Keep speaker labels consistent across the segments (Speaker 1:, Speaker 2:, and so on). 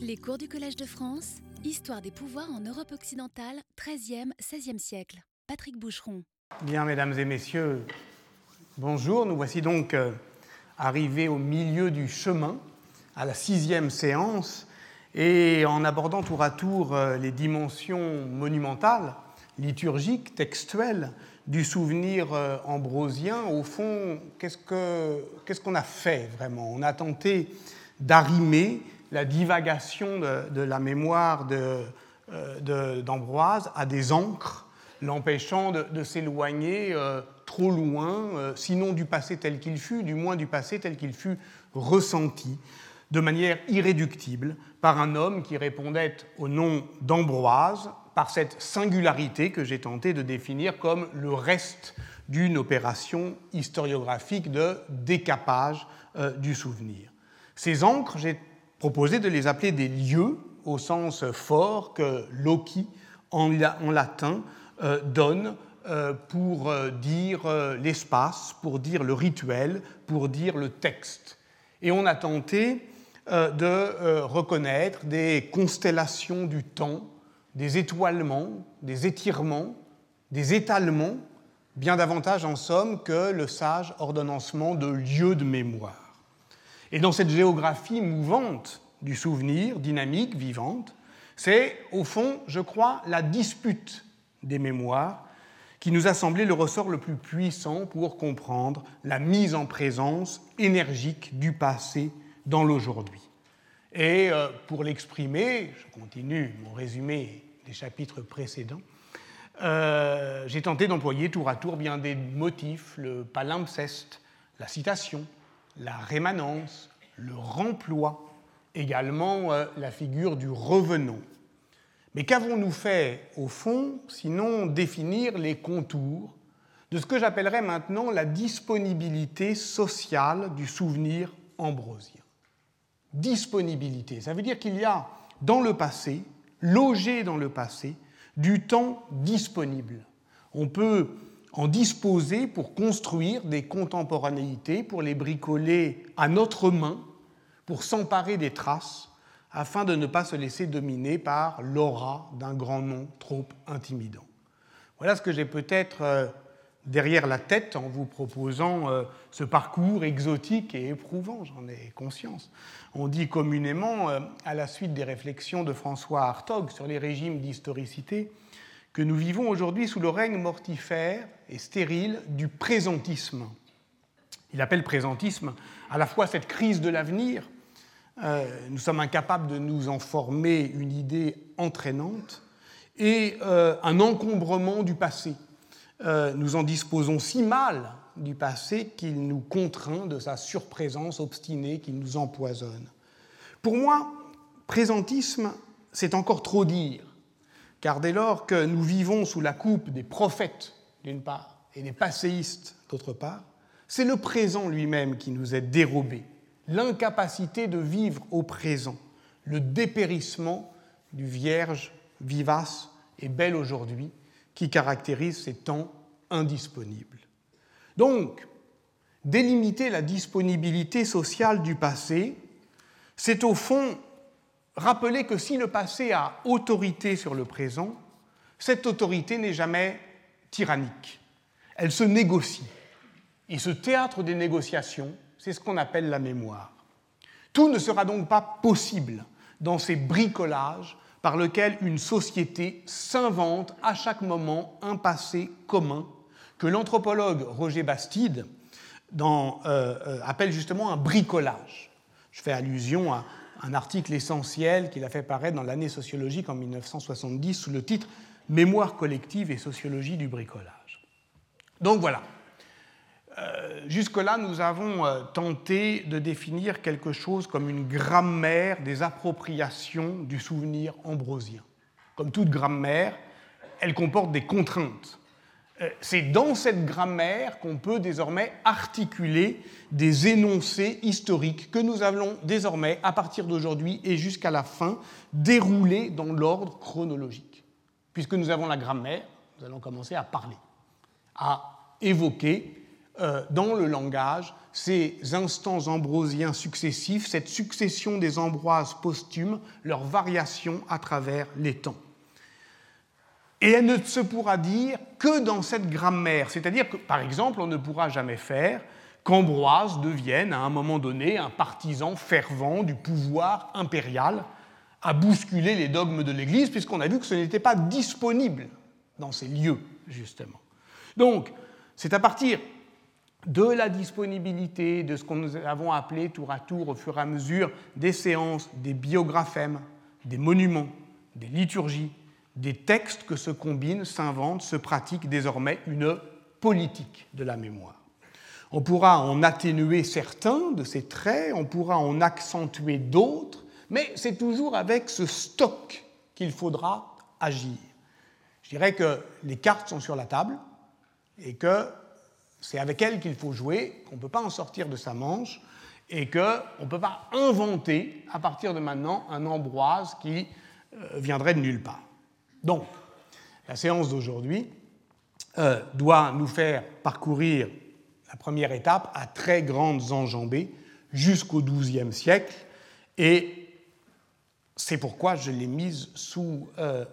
Speaker 1: Les cours du Collège de France, Histoire des pouvoirs en Europe occidentale, 13e, 16e siècle. Patrick Boucheron.
Speaker 2: Bien, mesdames et messieurs, bonjour. Nous voici donc euh, arrivés au milieu du chemin, à la sixième séance, et en abordant tour à tour euh, les dimensions monumentales, liturgiques, textuelles du souvenir euh, ambrosien, au fond, qu'est-ce qu'on a fait vraiment? On a tenté d'arrimer la divagation de, la mémoire euh, d'Ambroise à des encres, l'empêchant de, s'éloigner euh, trop loin, euh, sinon du passé tel qu'il fut, du moins du passé tel qu'il fut ressenti, de manière irréductible, par un homme qui répondait au nom d'Ambroise, par cette singularité que j'ai tenté de définir comme le reste d'une opération historiographique de décapage du souvenir. Ces encres, j'ai proposé de les appeler des lieux au sens fort que Loki en, latin euh, donne euh, pour euh, dire l'espace, pour dire le rituel, pour dire le texte. Et on a tenté de reconnaître des constellations du temps, des étoilements, des étirements, des étalements, bien davantage en somme que le sage ordonnancement de lieux de mémoire. Et dans cette géographie mouvante du souvenir, dynamique, vivante, c'est au fond, je crois, la dispute des mémoires qui nous a semblé le ressort le plus puissant pour comprendre la mise en présence énergique du passé dans l'aujourd'hui. Et euh, pour l'exprimer, je continue mon résumé des chapitres précédents, euh, j'ai tenté d'employer tour à tour bien des motifs, le palimpseste, la citation, la rémanence, le remploi, également euh, la figure du revenant. Mais qu'avons-nous fait, au fond, sinon définir les contours de ce que j'appellerais maintenant la disponibilité sociale du souvenir ambrosien Disponibilité, ça veut dire qu'il y a dans le passé, logé dans le passé, du temps disponible. On peut en disposer pour construire des contemporanéités, pour les bricoler à notre main, pour s'emparer des traces, afin de ne pas se laisser dominer par l'aura d'un grand nom trop intimidant. Voilà ce que j'ai peut-être euh, derrière la tête en vous proposant euh, ce parcours exotique et éprouvant, j'en ai conscience. On dit communément, euh, à la suite des réflexions de François Hartog sur les régimes d'historicité, que nous vivons aujourd'hui sous le règne mortifère et stérile du présentisme. Il appelle présentisme à la fois cette crise de l'avenir, euh, nous sommes incapables de nous en former une idée entraînante, et euh, un encombrement du passé. Euh, nous en disposons si mal du passé qu'il nous contraint de sa surprésence obstinée, qu'il nous empoisonne. Pour moi, présentisme, c'est encore trop dire car dès lors que nous vivons sous la coupe des prophètes, d'une part, et des passéistes, d'autre part, c'est le présent lui-même qui nous est dérobé, l'incapacité de vivre au présent, le dépérissement du vierge vivace et bel aujourd'hui qui caractérise ces temps indisponibles. Donc, délimiter la disponibilité sociale du passé, c'est au fond rappeler que si le passé a autorité sur le présent, cette autorité n'est jamais tyrannique. Elle se négocie. Et ce théâtre des négociations, c'est ce qu'on appelle la mémoire. Tout ne sera donc pas possible dans ces bricolages par lesquels une société s'invente à chaque moment un passé commun que l'anthropologue Roger Bastide euh, euh, appelle justement un bricolage. Je fais allusion à un article essentiel qu'il a fait paraître dans l'année sociologique en 1970 sous le titre Mémoire collective et sociologie du bricolage. Donc voilà. Euh, jusque-là, nous avons euh, tenté de définir quelque chose comme une grammaire des appropriations du souvenir ambrosien. Comme toute grammaire, elle comporte des contraintes. Euh, c'est dans cette grammaire qu'on peut désormais articuler des énoncés historiques que nous allons désormais, à partir d'aujourd'hui et jusqu'à la fin, dérouler dans l'ordre chronologique. Puisque nous avons la grammaire, nous allons commencer à parler, à évoquer euh, dans le langage ces instants ambrosiens successifs, cette succession des ambroises posthumes, leurs variations à travers les temps. Et elle ne se pourra dire que dans cette grammaire, c'est-à-dire que, par exemple, on ne pourra jamais faire qu'Ambroise devienne à un moment donné un partisan fervent du pouvoir impérial à bousculer les dogmes de l'Église, puisqu'on a vu que ce n'était pas disponible dans ces lieux, justement. Donc, c'est à partir de la disponibilité de ce qu'on nous avons appelé tour à tour au fur et à mesure des séances, des biographèmes, des monuments, des liturgies, des textes que se combinent, s'inventent, se pratiquent désormais une politique de la mémoire. On pourra en atténuer certains de ces traits, on pourra en accentuer d'autres, mais c'est toujours avec ce stock qu'il faudra agir. Je dirais que les cartes sont sur la table et que c'est avec elles qu'il faut jouer, qu'on ne peut pas en sortir de sa manche et qu'on ne peut pas inventer à partir de maintenant un Ambroise qui euh, viendrait de nulle part. Donc, la séance d'aujourd'hui euh, doit nous faire parcourir la première étape à très grandes enjambées jusqu'au XIIe siècle et c'est pourquoi je l'ai mise sous euh,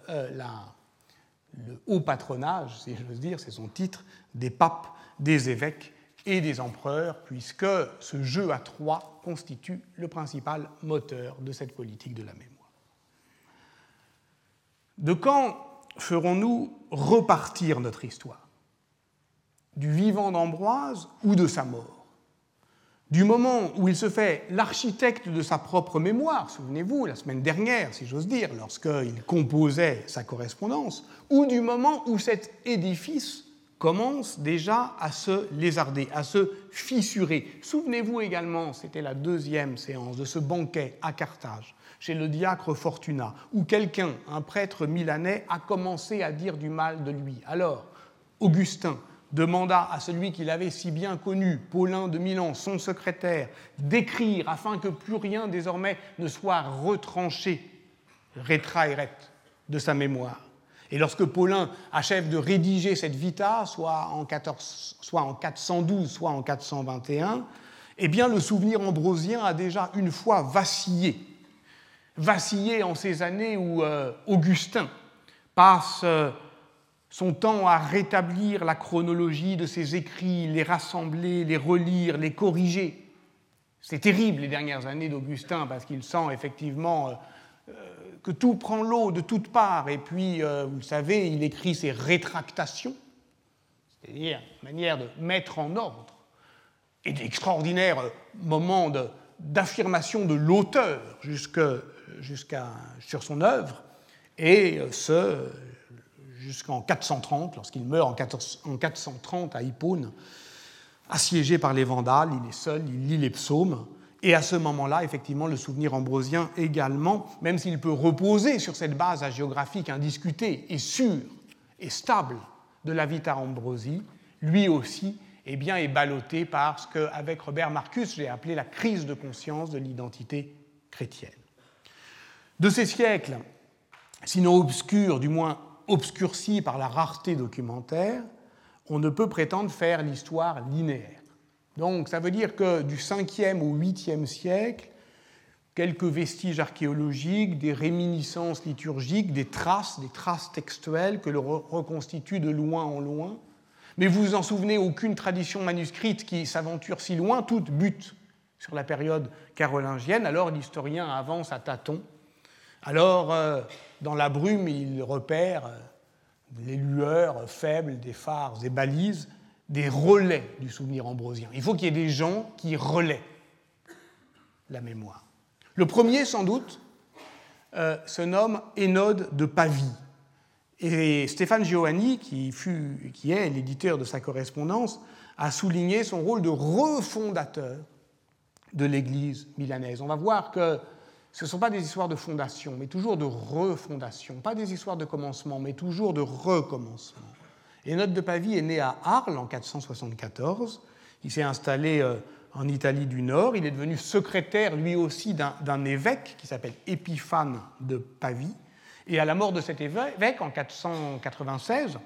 Speaker 2: le haut patronage, si j'ose dire, c'est son titre, des papes des évêques et des empereurs, puisque ce jeu à trois constitue le principal moteur de cette politique de la mémoire. De quand ferons-nous repartir notre histoire? Du vivant d'Ambroise ou de sa mort? Du moment où il se fait l'architecte de sa propre mémoire, souvenez-vous, la semaine dernière, si j'ose dire, lorsqu'il composait sa correspondance, ou du moment où cet édifice commence déjà à se lézarder, à se fissurer. Souvenez-vous également, c'était la deuxième séance de ce banquet à Carthage, chez le diacre Fortuna, où quelqu'un, un prêtre milanais, a commencé à dire du mal de lui. Alors, Augustin demanda à celui qu'il avait si bien connu, Paulin de Milan, son secrétaire, d'écrire afin que plus rien désormais ne soit retranché, retraeret, de sa mémoire. Et lorsque Paulin achève de rédiger cette vita, soit en, 412, soit en 421, eh bien le souvenir ambrosien a déjà une fois vacillé. Vacillé en ces années où euh, Augustin passe euh, son temps à rétablir la chronologie de ses écrits, les rassembler, les relire, les corriger. C'est terrible les dernières années d'Augustin parce qu'il sent effectivement euh, que tout prend l'eau de toutes parts, et puis, vous le savez, il écrit ses rétractations, c'est-à-dire manière de mettre en ordre, et d'extraordinaires moments d'affirmation de, l'auteur jusqu'à sur son œuvre, et ce, jusqu'en 430, lorsqu'il meurt en, en 430 à Hippone, assiégé par les Vandales, il est seul, il lit les psaumes, et à ce moment-là, effectivement, le souvenir ambrosien également, même s'il peut reposer sur cette base géographique indiscutée et sûre et stable de la Vita Ambrosi, lui aussi eh bien, est ballotté par ce qu'avec Robert Marcus, j'ai appelé la crise de conscience de l'identité chrétienne. De ces siècles, sinon obscurs, du moins obscurcis par la rareté documentaire, on ne peut prétendre faire l'histoire linéaire. Donc ça veut dire que du 5e au 8e siècle, quelques vestiges archéologiques, des réminiscences liturgiques, des traces, des traces textuelles que l'on reconstitue de loin en loin. Mais vous vous en souvenez, aucune tradition manuscrite qui s'aventure si loin, toute bute sur la période carolingienne, alors l'historien avance à tâtons. Alors, euh, dans la brume, il repère euh, les lueurs faibles des phares et balises, des relais du souvenir ambrosien. Il faut qu'il y ait des gens qui relaient la mémoire. Le premier, sans doute, euh, se nomme Énode de Pavie. Et Stéphane Giovanni, qui, fut, qui est l'éditeur de sa correspondance, a souligné son rôle de refondateur de l'Église milanaise. On va voir que ce ne sont pas des histoires de fondation, mais toujours de refondation. Pas des histoires de commencement, mais toujours de recommencement. Et de Pavie est né à Arles en 474. Il s'est installé euh, en Italie du Nord. Il est devenu secrétaire, lui aussi, d'un évêque qui s'appelle Épiphane de Pavie. Et à la mort de cet évêque, en 496,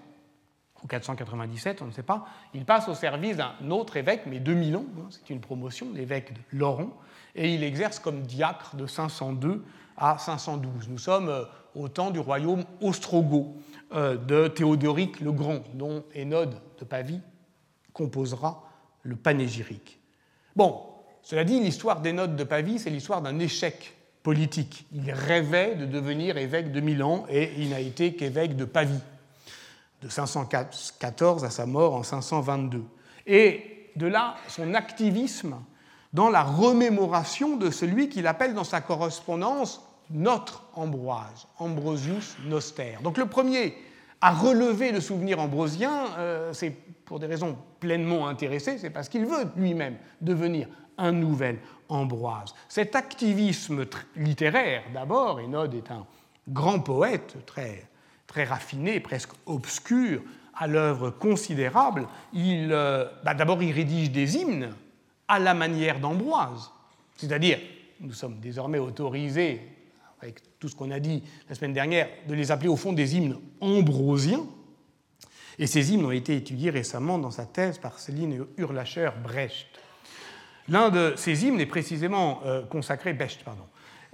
Speaker 2: ou 497, on ne sait pas, il passe au service d'un autre évêque, mais de Milan, hein, c'est une promotion, l'évêque de Laurent, et il exerce comme diacre de 502 à 512. Nous sommes euh, au temps du royaume ostrogoth euh, de Théodoric le Grand, dont Hénode de Pavie composera le panégyrique. Bon, cela dit, l'histoire d'Hénode de Pavie, c'est l'histoire d'un échec politique. Il rêvait de devenir évêque de Milan et il n'a été qu'évêque de Pavie, de 514 à sa mort en 522. Et de là, son activisme dans la remémoration de celui qu'il appelle dans sa correspondance notre Ambroise, Ambrosius Noster. Donc le premier à relever le souvenir ambrosien, euh, c'est pour des raisons pleinement intéressées, c'est parce qu'il veut lui-même devenir un nouvel Ambroise. Cet activisme littéraire, d'abord, Hénode est un grand poète, très, très raffiné, presque obscur, à l'œuvre considérable. Il, euh, bah, d'abord, il rédige des hymnes à la manière d'Ambroise, c'est-à-dire, nous sommes désormais autorisés, avec tout ce qu'on a dit la semaine dernière, de les appeler au fond des hymnes ambrosiens. Et ces hymnes ont été étudiés récemment dans sa thèse par Céline Hurlacher Brecht. L'un de ces hymnes est précisément euh, consacré, pardon.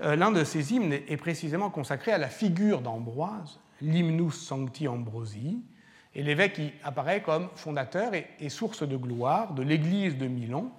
Speaker 2: Euh, l'un de ces hymnes est précisément consacré à la figure d'Ambroise, l'hymnus sancti Ambrosi, et l'évêque y apparaît comme fondateur et source de gloire de l'église de Milan,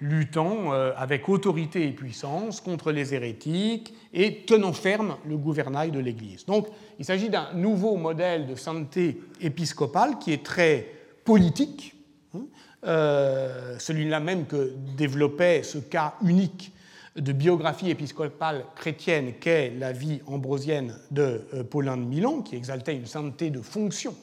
Speaker 2: luttant euh, avec autorité et puissance contre les hérétiques et tenant ferme le gouvernail de l'Église. Donc il s'agit d'un nouveau modèle de sainteté épiscopale qui est très politique, hein, euh, celui-là même que développait ce cas unique de biographie épiscopale chrétienne qu'est la vie ambrosienne de euh, Paulin de Milan, qui exaltait une sainteté de fonction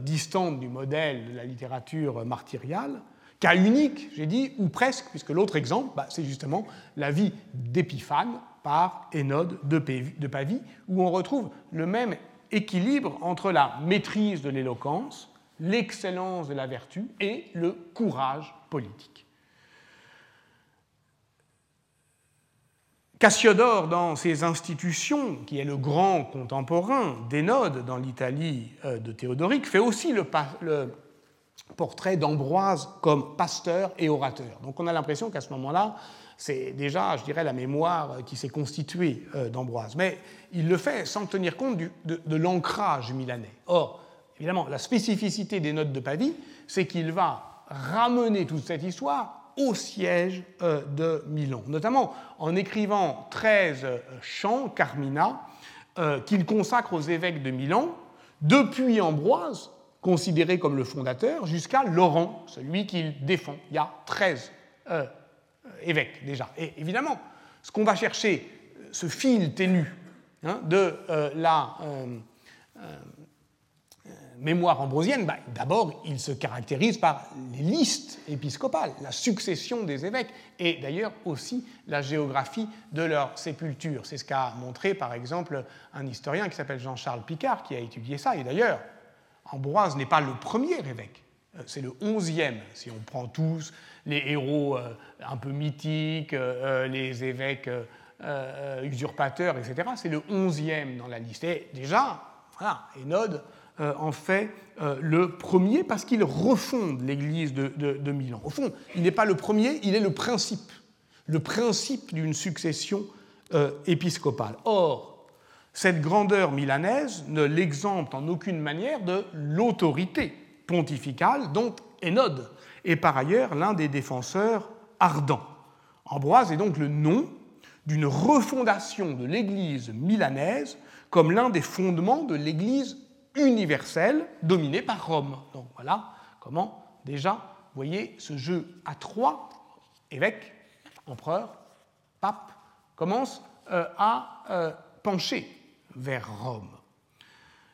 Speaker 2: distante du modèle de la littérature martyriale. Cas unique, j'ai dit, ou presque, puisque l'autre exemple, bah, c'est justement la vie d'Épiphane par Hénode de Pavie, où on retrouve le même équilibre entre la maîtrise de l'éloquence, l'excellence de la vertu et le courage politique. Cassiodore, dans ses institutions, qui est le grand contemporain d'Hénode dans l'Italie euh, de Théodoric, fait aussi le portrait d'Ambroise comme pasteur et orateur. Donc on a l'impression qu'à ce moment-là, c'est déjà, je dirais, la mémoire qui s'est constituée euh, d'Ambroise. Mais il le fait sans tenir compte de, l'ancrage milanais. Or, évidemment, la spécificité des notes de Pavie, c'est qu'il va ramener toute cette histoire au siège euh, de Milan, notamment en écrivant 13 euh, chants, Carmina, qu'il consacre aux évêques de Milan, depuis Ambroise, considéré comme le fondateur, jusqu'à Laurent, celui qu'il défend. Il y a 13 euh, évêques déjà. Et évidemment, ce qu'on va chercher, ce fil ténu hein, de euh, la euh, mémoire ambrosienne, bah, d'abord, il se caractérise par les listes épiscopales, la succession des évêques, et d'ailleurs aussi la géographie de leur sépulture. C'est ce qu'a montré, par exemple, un historien qui s'appelle Jean-Charles Picard, qui a étudié ça, et d'ailleurs, Ambroise n'est pas le premier évêque, euh, c'est le onzième, si on prend tous les héros euh, un peu mythiques, euh, les évêques usurpateurs, etc. C'est le onzième dans la liste. Et déjà, voilà, en fait le premier parce qu'il refonde l'église de, de, Milan. Au fond, il n'est pas le premier, il est le principe, le principe d'une succession épiscopale. Or, cette grandeur milanaise ne l'exempte en aucune manière de l'autorité pontificale dont Hénode est par ailleurs l'un des défenseurs ardents. Ambroise est donc le nom d'une refondation de l'Église milanaise comme l'un des fondements de l'Église universelle dominée par Rome. Donc voilà comment déjà, vous voyez, ce jeu à trois, évêque, empereur, pape, commence euh, à euh, pencher vers Rome.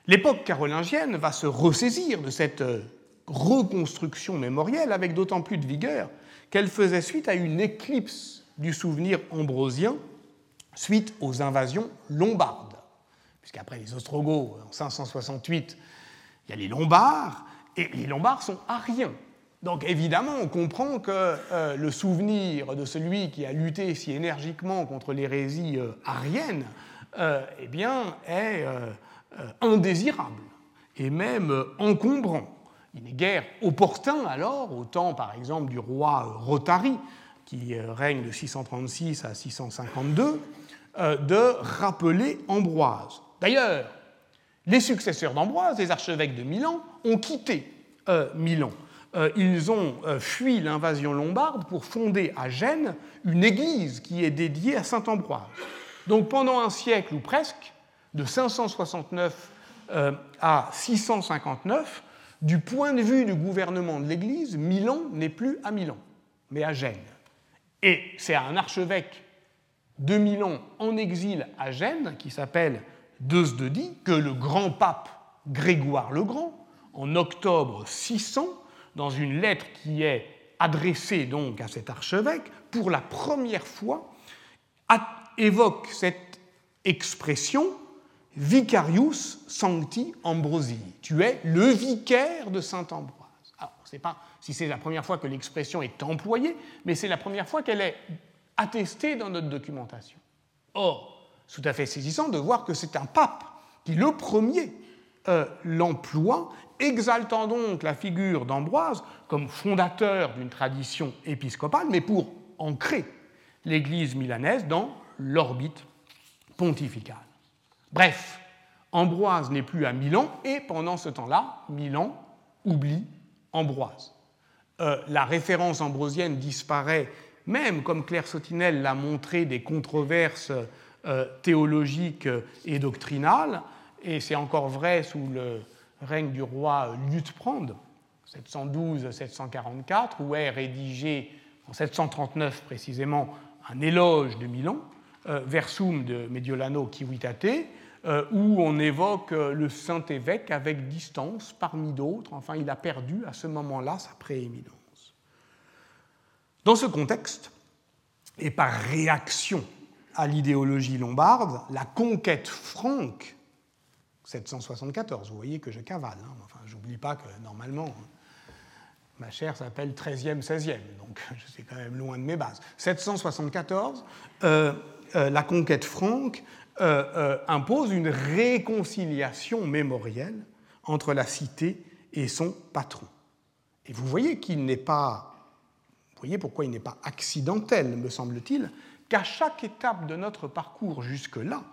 Speaker 2: L'époque carolingienne va se ressaisir de cette euh, reconstruction mémorielle avec d'autant plus de vigueur qu'elle faisait suite à une éclipse du souvenir ambrosien suite aux invasions lombardes. Puisqu'après les Ostrogoths, en 568, il y a les Lombards, et les Lombards sont ariens. Donc évidemment, on comprend que euh, le souvenir de celui qui a lutté si énergiquement contre l'hérésie euh, arienne euh, eh bien, est euh, euh, indésirable. et même encombrant. Il n'est guère opportun alors, au temps par exemple du roi Rotari, qui règne de 636 à 652, de rappeler Ambroise. D'ailleurs, les successeurs d'Ambroise, les archevêques de Milan, ont quitté Milan. ils ont fui l'invasion lombarde pour fonder à Gênes une église qui est dédiée à Saint Ambroise. Donc pendant un siècle ou presque, de 569 euh, à 659, du point de vue du gouvernement de l'Église, Milan n'est plus à Milan, mais à Gênes. Et c'est un archevêque de Milan en exil à Gênes, qui s'appelle Deusdedit, que le grand pape Grégoire le Grand, en octobre 600, dans une lettre qui est adressée donc à cet archevêque, pour la première fois, évoque cette expression Vicarius Sancti Ambrosii. Tu es le vicaire de Saint Ambroise. Alors, on ne sait pas si c'est la première fois que l'expression est employée, mais c'est la première fois qu'elle est attestée dans notre documentation. Or, tout à fait saisissant de voir que c'est un pape qui, le premier, euh, l'emploie, exaltant donc la figure d'Ambroise comme fondateur d'une tradition épiscopale, mais pour ancrer l'Église milanaise dans l'orbite pontificale. Bref, Ambroise n'est plus à Milan et pendant ce temps-là, Milan oublie Ambroise. Euh, la référence ambrosienne disparaît, même comme Claire Sotinel l'a montré, des controverses euh, théologiques et doctrinales, et c'est encore vrai sous le règne du roi Luthprand, 712-744, où est rédigé en 739 précisément un éloge de Milan, Versum de Mediolano Civitate, euh, où on évoque euh, le saint évêque avec distance parmi d'autres. Enfin, il a perdu à ce moment-là sa prééminence. Dans ce contexte, et par réaction à l'idéologie lombarde, la conquête franque, 774, vous voyez que je cavale, hein, enfin, j'oublie pas que normalement, ma chère s'appelle 13e, 16e, donc je suis quand même loin de mes bases. 774, euh, la conquête franque euh, euh, impose une réconciliation mémorielle entre la cité et son patron. Et vous voyez qu'il n'est pas, vous voyez pourquoi il n'est pas accidentel, me semble-t-il, qu'à chaque étape de notre parcours jusque-là,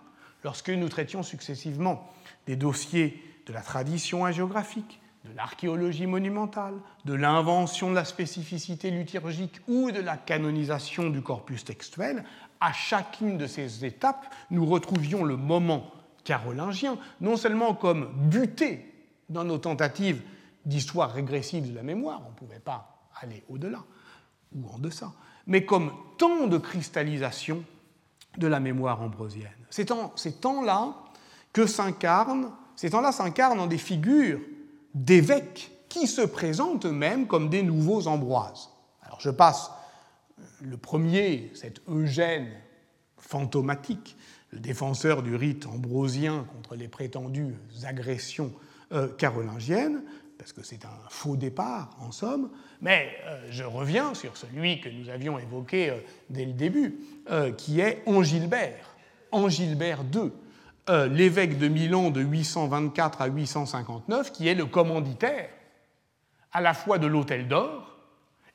Speaker 2: lorsque nous traitions successivement des dossiers de la tradition hagiographique, de l'archéologie monumentale, de l'invention de la spécificité liturgique ou de la canonisation du corpus textuel, à chacune de ces étapes, nous retrouvions le moment carolingien, non seulement comme buté dans nos tentatives d'histoire régressive de la mémoire, on ne pouvait pas aller au-delà ou en deçà, mais comme temps de cristallisation de la mémoire ambrosienne. Ces temps-là que s'incarnent, ces temps-là s'incarnent en des figures d'évêques qui se présentent eux-mêmes comme des nouveaux ambroises. Alors je passe le premier, cet Eugène fantomatique, le défenseur du rite ambrosien contre les prétendues agressions euh, carolingiennes, parce que c'est un faux départ en somme, mais euh, je reviens sur celui que nous avions évoqué euh, dès le début, qui est Angilbert, Angilbert II, l'évêque de Milan de 824 à 859, qui est le commanditaire à la fois de l'Hôtel d'Or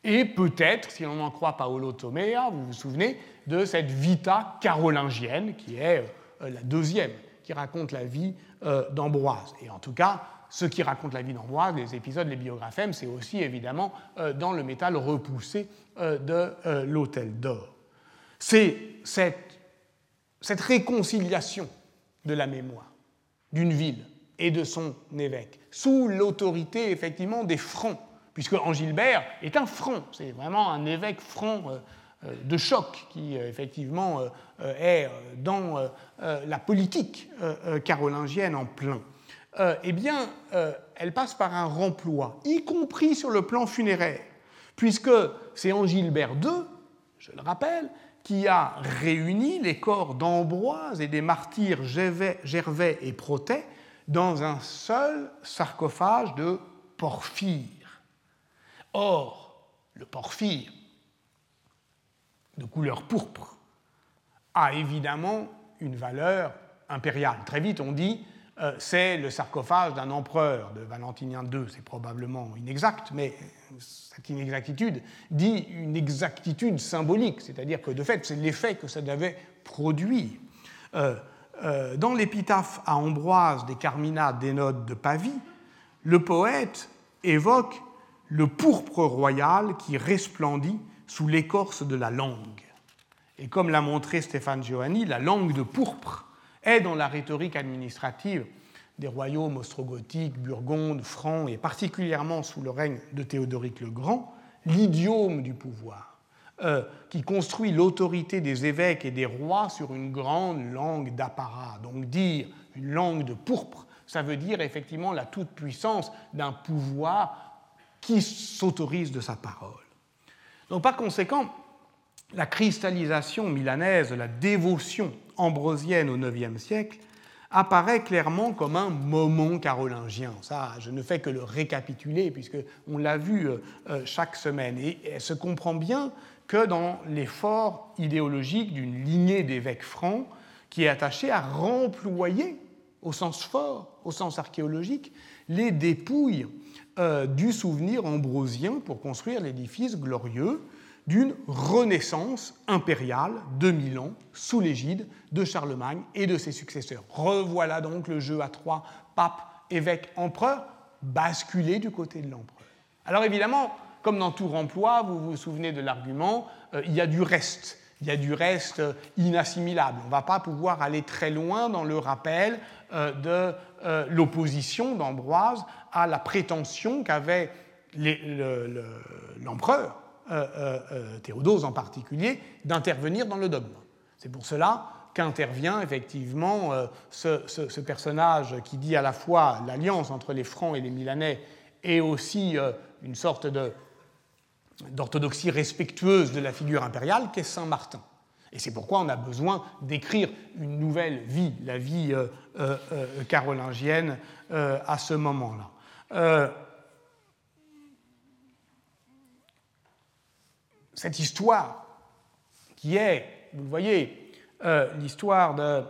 Speaker 2: et peut-être, si l'on en croit Paolo Tomea, vous vous souvenez, de cette Vita carolingienne, qui est euh, la deuxième, qui raconte la vie euh, d'Ambroise. Et en tout cas, ce qui raconte la vie d'Ambroise, les épisodes, les biographèmes, c'est aussi évidemment euh, dans le métal repoussé de l'Hôtel d'Or. C'est cette, cette réconciliation de la mémoire d'une ville et de son évêque, sous l'autorité effectivement des francs puisque Angilbert est un franc, c'est vraiment un évêque franc euh, euh, de choc qui euh, effectivement est dans la politique carolingienne en plein. eh bien, elle passe par un remploi, y compris sur le plan funéraire, puisque c'est Angilbert II, je le rappelle, qui a réuni les corps d'Ambroise et des martyrs Gervais et Protet dans un seul sarcophage de Porphyre. Or, le porphyre, de couleur pourpre, a évidemment une valeur impériale. Très vite, on dit c'est le sarcophage d'un empereur de Valentinien II. C'est probablement inexact, mais cette inexactitude dit une exactitude symbolique, c'est-à-dire que de fait, c'est l'effet que ça devait produire. dans l'épitaphe à Ambroise des Carmina d'Énode de Pavie, le poète évoque le pourpre royal qui resplendit sous l'écorce de la langue. Et comme l'a montré Stéphane Giovanni, la langue de pourpre est dans la rhétorique administrative des royaumes ostrogothiques, burgondes, francs, et particulièrement sous le règne de Théodoric le Grand, l'idiome du pouvoir, euh, qui construit l'autorité des évêques et des rois sur une grande langue d'apparat. Donc dire une langue de pourpre, ça veut dire effectivement la toute-puissance d'un pouvoir qui s'autorise de sa parole. Donc par conséquent, la cristallisation milanaise, la dévotion ambrosienne au IXe siècle, apparaît clairement comme un moment carolingien. Ça, je ne fais que le récapituler, puisqu'on l'a vu euh, euh, chaque semaine. Et elle se comprend bien que dans l'effort idéologique d'une lignée d'évêques francs qui est attachée à remployer, au sens fort, au sens archéologique, les dépouilles euh, du souvenir ambrosien pour construire l'édifice glorieux d'une renaissance impériale de Milan sous l'égide de Charlemagne et de ses successeurs. Revoilà donc le jeu à trois, pape, évêque, empereur, basculé du côté de l'empereur. Alors évidemment, comme dans tout remploi, vous vous souvenez de l'argument, euh, il y a du reste, il y a du reste euh, inassimilable. On ne va pas pouvoir aller très loin dans le rappel de l'opposition d'Ambroise à la prétention qu'avait l'empereur euh, euh, euh, Théodose en particulier, d'intervenir dans le dogme. C'est pour cela qu'intervient effectivement ce, personnage qui dit à la fois l'alliance entre les Francs et les Milanais et aussi une sorte d'orthodoxie respectueuse de la figure impériale qu'est Saint Martin. Et c'est pourquoi on a besoin d'écrire une nouvelle vie, la vie carolingienne à ce moment-là. Cette histoire qui est, vous le voyez, euh, l'histoire de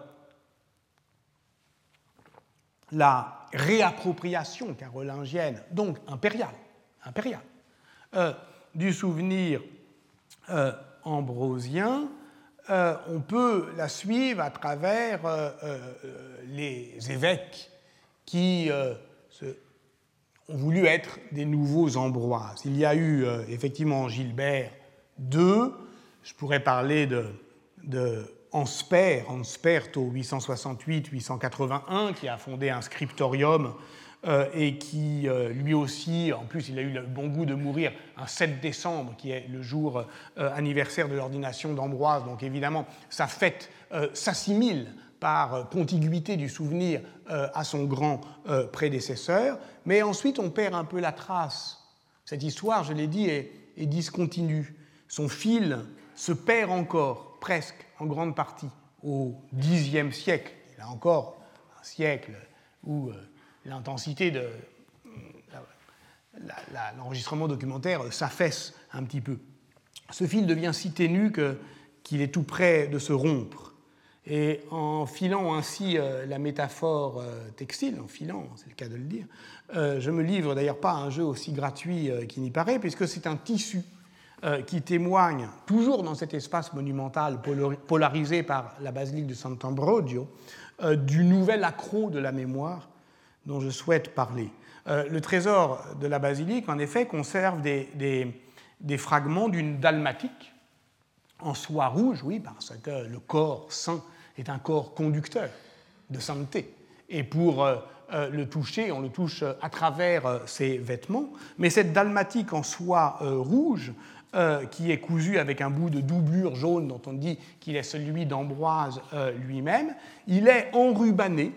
Speaker 2: la réappropriation carolingienne, donc impériale, impériale euh, du souvenir euh, ambrosien, on peut la suivre à travers les évêques qui ont voulu être des nouveaux ambroises. Il y a eu effectivement Gilbert deux, je pourrais parler de, de Ansper, Ansperto 868-881, qui a fondé un scriptorium euh, et qui, euh, lui aussi, en plus, il a eu le bon goût de mourir un 7 décembre, qui est le jour euh, anniversaire de l'ordination d'Ambroise. Donc évidemment, sa fête s'assimile par contiguïté du souvenir à son grand prédécesseur. Mais ensuite, on perd un peu la trace. Cette histoire, je l'ai dit, est, est discontinue. Son fil se perd encore, presque en grande partie, au Xe siècle. A encore un siècle où euh, l'intensité de l'enregistrement documentaire s'affaisse un petit peu. Ce fil devient si ténu qu'il est tout près de se rompre. Et en filant ainsi euh, la métaphore euh, textile, en filant, c'est le cas de le dire, je me livre d'ailleurs pas à un jeu aussi gratuit qu'il n'y paraît, puisque c'est un tissu euh, qui témoigne, toujours dans cet espace monumental polarisé par la basilique de Sant'Ambrogio, euh, du nouvel accroc de la mémoire dont je souhaite parler. Euh, le trésor de la basilique, en effet, conserve des, des, fragments d'une dalmatique en soie rouge, oui, parce que le corps saint est un corps conducteur de sainteté. Et pour le toucher, on le touche à travers ses vêtements. Mais cette dalmatique en soie rouge euh, qui est cousu avec un bout de doublure jaune dont on dit qu'il est celui d'Ambroise euh, lui-même. Il est enrubanné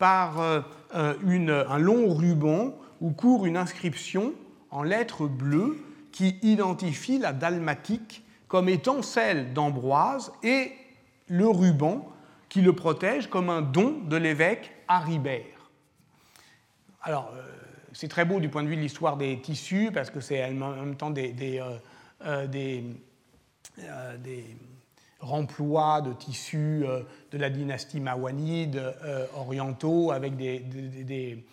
Speaker 2: par euh, un long ruban où court une inscription en lettres bleues qui identifie la dalmatique comme étant celle d'Ambroise et le ruban qui le protège comme un don de l'évêque Haribert. Alors, c'est très beau du point de vue de l'histoire des tissus, parce que c'est en même temps des, euh, des, euh, remploi de tissus de la dynastie mawanide orientaux avec des, des,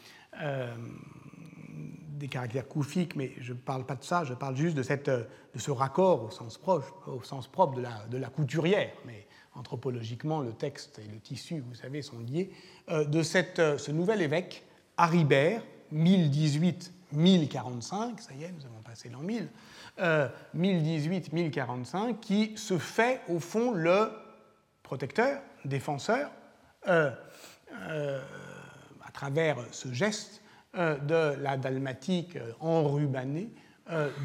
Speaker 2: des caractères koufiques, mais je ne parle pas de ça, je parle juste de, cette, de ce raccord au sens, proche, au sens propre de la, de la couturière. Mais anthropologiquement, le texte et le tissu, vous savez, sont liés, euh, de cette, euh, ce nouvel évêque, Haribert, 1018-1045, ça y est, nous avons passé l'an 1000, 1018-1045, qui se fait au fond le protecteur, défenseur, euh, à travers ce geste de la dalmatique enrubanée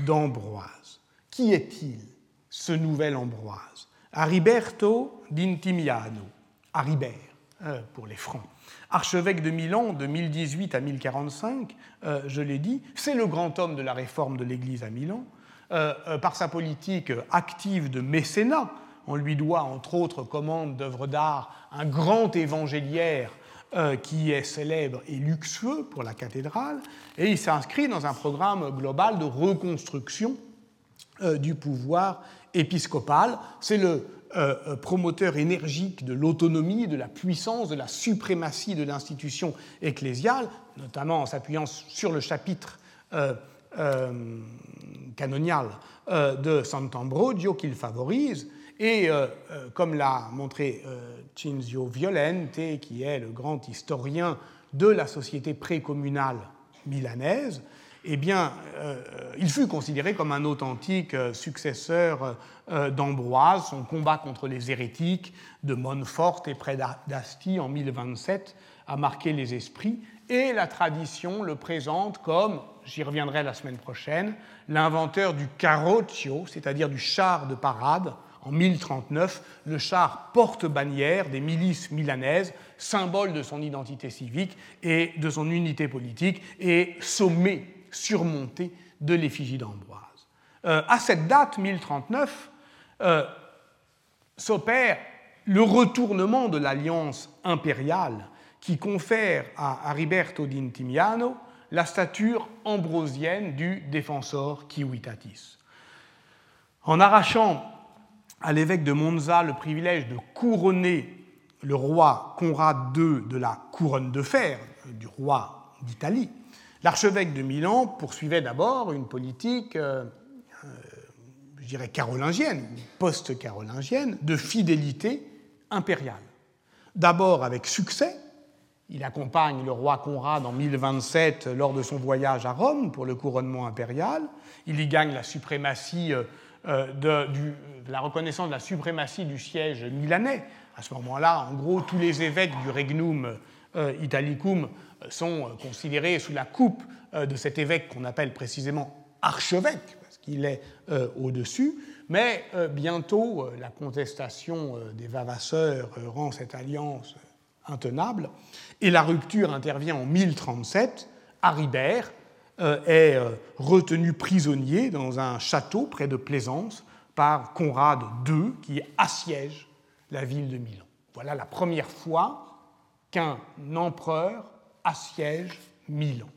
Speaker 2: d'Ambroise. Qui est-il, ce nouvel Ambroise? Ariberto d'Intimiano, Aribert euh, pour les Francs. Archevêque de Milan de 1018 à 1045, euh, je l'ai dit, c'est le grand homme de la réforme de l'Église à Milan. Euh, par sa politique active de mécénat, on lui doit, entre autres commandes d'œuvres d'art, un grand évangéliaire qui est célèbre et luxueux pour la cathédrale, et il s'inscrit dans un programme global de reconstruction du pouvoir épiscopal. C'est le euh, euh, promoteur énergique de l'autonomie, de la puissance, de la suprématie de l'institution ecclésiale, notamment en s'appuyant sur le chapitre euh, canonial de Sant'Ambrogio qu'il favorise. Et comme l'a montré Cinzio Violente, qui est le grand historien de la société précommunale milanaise, eh bien, euh, il fut considéré comme un authentique euh, successeur euh, d'Ambroise. Son combat contre les hérétiques de Montfort et près d'Asti en 1027 a marqué les esprits et la tradition le présente comme, j'y reviendrai la semaine prochaine, l'inventeur du carroccio, c'est-à-dire du char de parade, en 1039, le char porte-bannière des milices milanaises, symbole de son identité civique et de son unité politique, et sommet surmontée de l'effigie d'Ambroise. Euh, à cette date, 1039, euh, s'opère le retournement de l'alliance impériale qui confère à Ariberto d'Intimiano la stature ambrosienne du défensor Ciuitatis. En arrachant à l'évêque de Monza le privilège de couronner le roi Conrad II de la couronne de fer, du roi d'Italie, L'archevêque de Milan poursuivait d'abord une politique, euh, euh, je dirais, carolingienne, post-carolingienne, de fidélité impériale. D'abord avec succès, il accompagne le roi Conrad en 1027 lors de son voyage à Rome pour le couronnement impérial. Il y gagne la suprématie euh, de, la reconnaissance de la suprématie du siège milanais. À ce moment-là, en gros, tous les évêques du Regnum Italicum sont euh, considérés sous la coupe euh, de cet évêque qu'on appelle précisément archevêque, parce qu'il est euh, au-dessus, mais bientôt la contestation des vavasseurs rend cette alliance intenable, et la rupture intervient en 1037. Haribert est retenu prisonnier dans un château près de Plaisance par Conrad II, qui assiège la ville de Milan. Voilà la première fois qu'un empereur assiège Milan.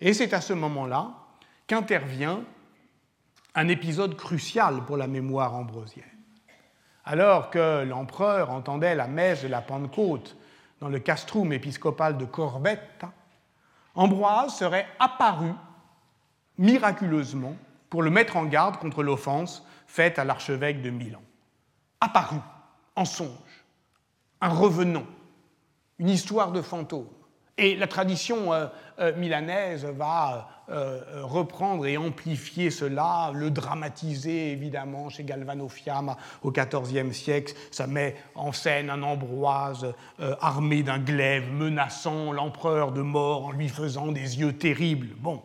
Speaker 2: Et c'est à ce moment-là qu'intervient un épisode crucial pour la mémoire ambrosienne. Alors que l'empereur entendait la messe de la Pentecôte dans le castrum épiscopal de Corbetta, Ambroise serait apparu miraculeusement pour le mettre en garde contre l'offense faite à l'archevêque de Milan. Apparu, en songe, un revenant, une histoire de fantôme. Et la tradition euh, euh, milanaise va euh, reprendre et amplifier cela, le dramatiser évidemment chez Galvano Fiamma au XIVe siècle. Ça met en scène un Ambroise armé d'un glaive menaçant l'empereur de mort en lui faisant des yeux terribles. Bon,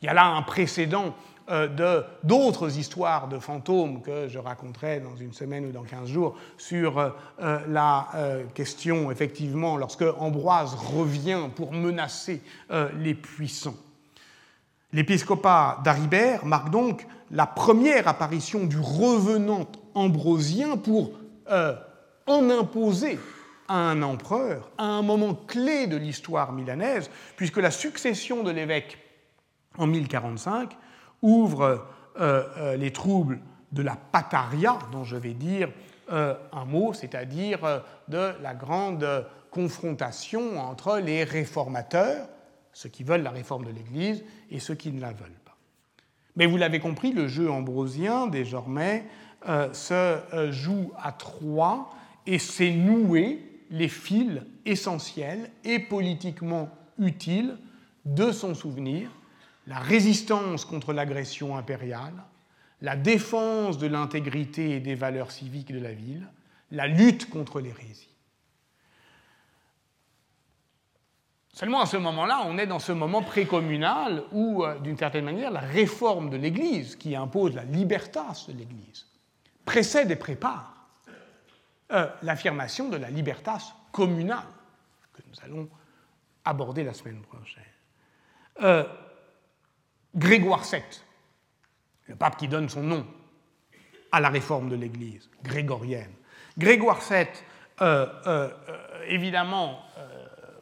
Speaker 2: il y a là un précédent de d'autres histoires de fantômes que je raconterai dans une semaine ou dans 15 jours sur euh, euh, la question, effectivement, lorsque Ambroise revient pour menacer les puissants. L'épiscopat d'Aribert marque donc la première apparition du revenant ambrosien pour en imposer à un empereur à un moment clé de l'histoire milanaise, puisque la succession de l'évêque en 1045 ouvre euh, euh, les troubles de la pataria, dont je vais dire un mot, c'est-à-dire de la grande confrontation entre les réformateurs, ceux qui veulent la réforme de l'Église, et ceux qui ne la veulent pas. Mais vous l'avez compris, le jeu ambrosien, désormais, se joue à trois et c'est noué les fils essentiels et politiquement utiles de son souvenir, la résistance contre l'agression impériale, la défense de l'intégrité et des valeurs civiques de la ville, la lutte contre l'hérésie. Seulement à ce moment-là, on est dans ce moment précommunal où, euh, d'une certaine manière, la réforme de l'Église, qui impose la libertas de l'Église, précède et prépare euh, l'affirmation de la libertas communale que nous allons aborder la semaine prochaine. Euh, Grégoire VII, le pape qui donne son nom à la réforme de l'Église grégorienne. Grégoire VII, euh, évidemment,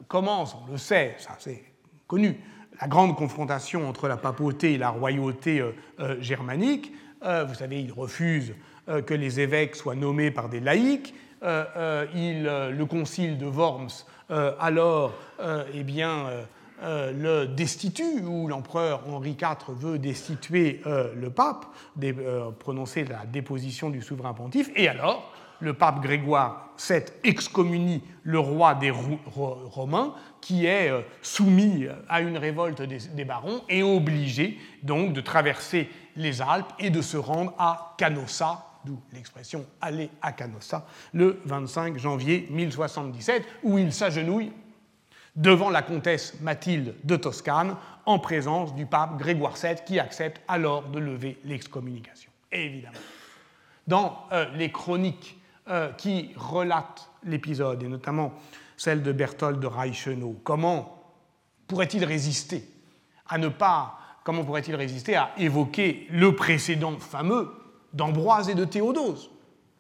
Speaker 2: commence, on le sait, ça c'est connu, la grande confrontation entre la papauté et la royauté germanique. vous savez, il refuse euh, que les évêques soient nommés par des laïcs. Euh, euh, il, le concile de Worms, alors, eh bien, le destitue, où l'empereur Henri IV veut destituer le pape, prononcer la déposition du souverain pontife, et alors le pape Grégoire VII excommunie le roi des Romains, qui est soumis à une révolte des barons et obligé donc de traverser les Alpes et de se rendre à Canossa, d'où l'expression aller à Canossa, le 25 janvier 1077, où il s'agenouille devant la comtesse Mathilde de Toscane en présence du pape Grégoire VII qui accepte alors de lever l'excommunication. Évidemment. Dans euh, les chroniques euh, qui relatent l'épisode, et notamment celle de Berthold de Reichenau, comment pourrait-il résister à ne pas, comment pourrait-il résister à évoquer le précédent fameux d'Ambroise et de Théodose,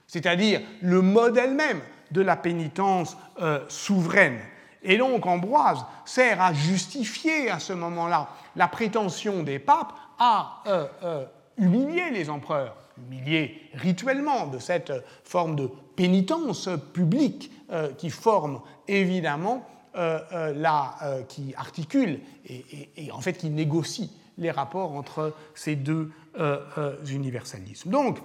Speaker 2: c'est-à-dire le modèle même de la pénitence euh, souveraine? Et donc Ambroise sert à justifier à ce moment-là la prétention des papes à euh, euh, humilier les empereurs, humilier rituellement de cette forme de pénitence publique qui forme évidemment la, qui articule et, en fait qui négocie les rapports entre ces deux euh, euh, universalismes. Donc,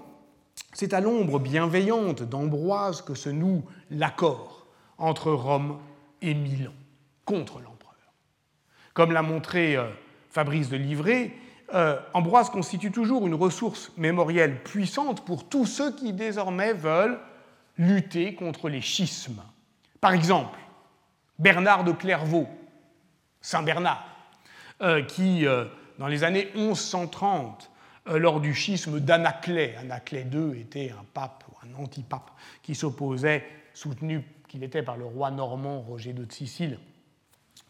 Speaker 2: c'est à l'ombre bienveillante d'Ambroise que se noue l'accord entre Rome et Milan contre l'empereur. Comme l'a montré euh, Fabrice de Livray, Ambroise constitue toujours une ressource mémorielle puissante pour tous ceux qui désormais veulent lutter contre les schismes. Par exemple, Bernard de Clairvaux, Saint Bernard, qui dans les années 1130, euh, lors du schisme d'Anaclée, Anaclée II était un pape ou un antipape qui s'opposait, soutenu qu'il était par le roi normand Roger de Sicile,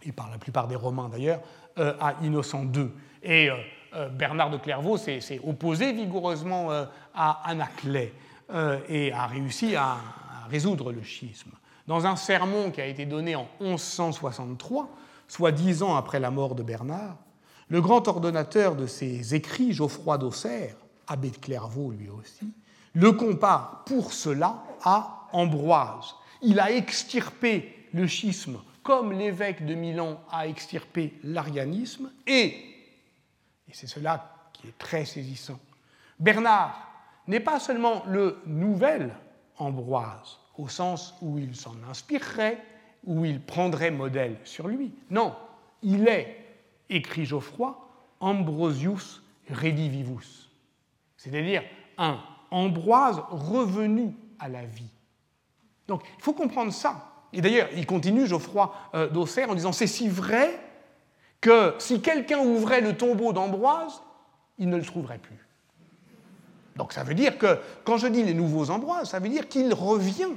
Speaker 2: et par la plupart des Romains d'ailleurs, euh, à Innocent II. Et euh, Bernard de Clairvaux s'est opposé vigoureusement à Anaclée et a réussi à, à résoudre le schisme. Dans un sermon qui a été donné en 1163, soit dix ans après la mort de Bernard, le grand ordonnateur de ses écrits, Geoffroy d'Auxerre, abbé de Clairvaux lui aussi, le compare pour cela à Ambroise. Il a extirpé le schisme comme l'évêque de Milan a extirpé l'arianisme et, et c'est cela qui est très saisissant, Bernard n'est pas seulement le nouvel Ambroise, au sens où il s'en inspirerait, où il prendrait modèle sur lui. Non, il est écrit Geoffroy, Ambrosius redivivus, c'est-à-dire un Ambroise revenu à la vie. Donc il faut comprendre ça. Et d'ailleurs, il continue, Geoffroy euh, d'Auxerre, en disant C'est si vrai que si quelqu'un ouvrait le tombeau d'Ambroise, il ne le trouverait plus. Donc ça veut dire que, quand je dis les nouveaux Ambroises, ça veut dire qu'il revient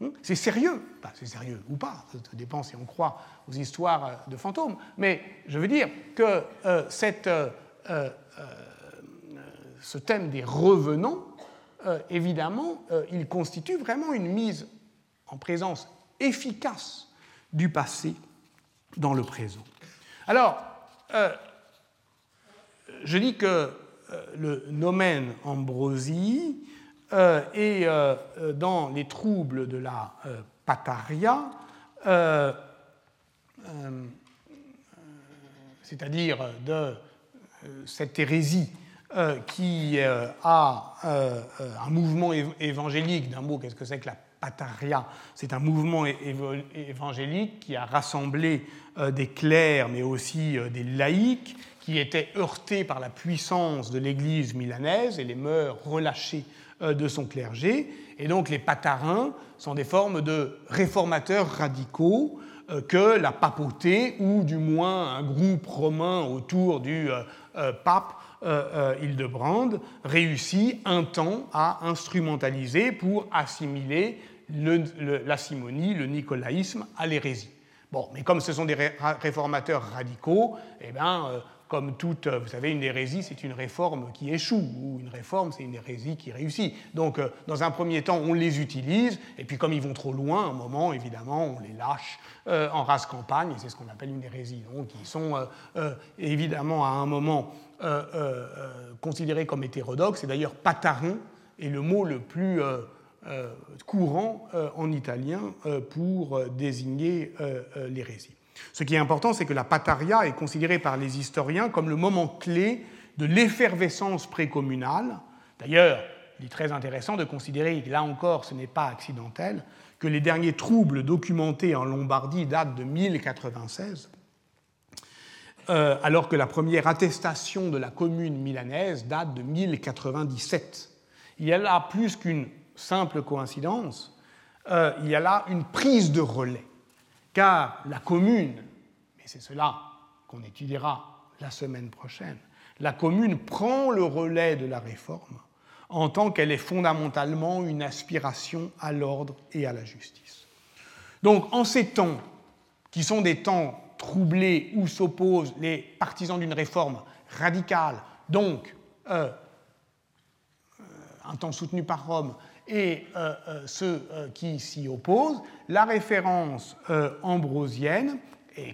Speaker 2: Hmm? C'est sérieux, c'est sérieux ou pas, ça dépend si on croit aux histoires euh, de fantômes, mais je veux dire que euh, euh, ce thème des revenants, évidemment, il constitue vraiment une mise en présence efficace du passé dans le présent. Alors, je dis que le nomen Ambrosie et dans les troubles de la Pataria, c'est-à-dire de cette hérésie qui a un mouvement évangélique, d'un mot, qu'est-ce que c'est que la Pataria? C'est un mouvement évangélique qui a rassemblé des clercs, mais aussi des laïcs, qui étaient heurtés par la puissance de l'Église milanaise et les mœurs relâchées de son clergé. Et donc les patarins sont des formes de réformateurs radicaux euh, que la papauté, ou du moins un groupe romain autour du euh, euh, pape Hildebrand, réussit un temps à instrumentaliser pour assimiler la simonie, le nicolaïsme à l'hérésie. Bon, mais comme ce sont des réformateurs radicaux, eh bien, comme toute, vous savez, une hérésie, c'est une réforme qui échoue, ou une réforme, c'est une hérésie qui réussit. Donc, euh, dans un premier temps, on les utilise, et puis comme ils vont trop loin, un moment, évidemment, on les lâche euh, en race campagne, et c'est ce qu'on appelle une hérésie. Donc, ils sont euh, évidemment, à un moment, considérés comme hétérodoxes, et d'ailleurs, patarin est le mot le plus courant en italien pour désigner l'hérésie. Ce qui est important, c'est que la Pataria est considérée par les historiens comme le moment clé de l'effervescence précommunale. D'ailleurs, il est très intéressant de considérer, là encore ce n'est pas accidentel, que les derniers troubles documentés en Lombardie datent de 1096, euh, alors que la première attestation de la commune milanaise date de 1097. Il y a là plus qu'une simple coïncidence, euh, il y a là une prise de relais car la commune, et c'est cela qu'on étudiera la semaine prochaine, la commune prend le relais de la réforme en tant qu'elle est fondamentalement une aspiration à l'ordre et à la justice. Donc en ces temps, qui sont des temps troublés où s'opposent les partisans d'une réforme radicale, donc euh, euh, un temps soutenu par Rome, et euh, ceux qui s'y opposent, la référence ambrosienne,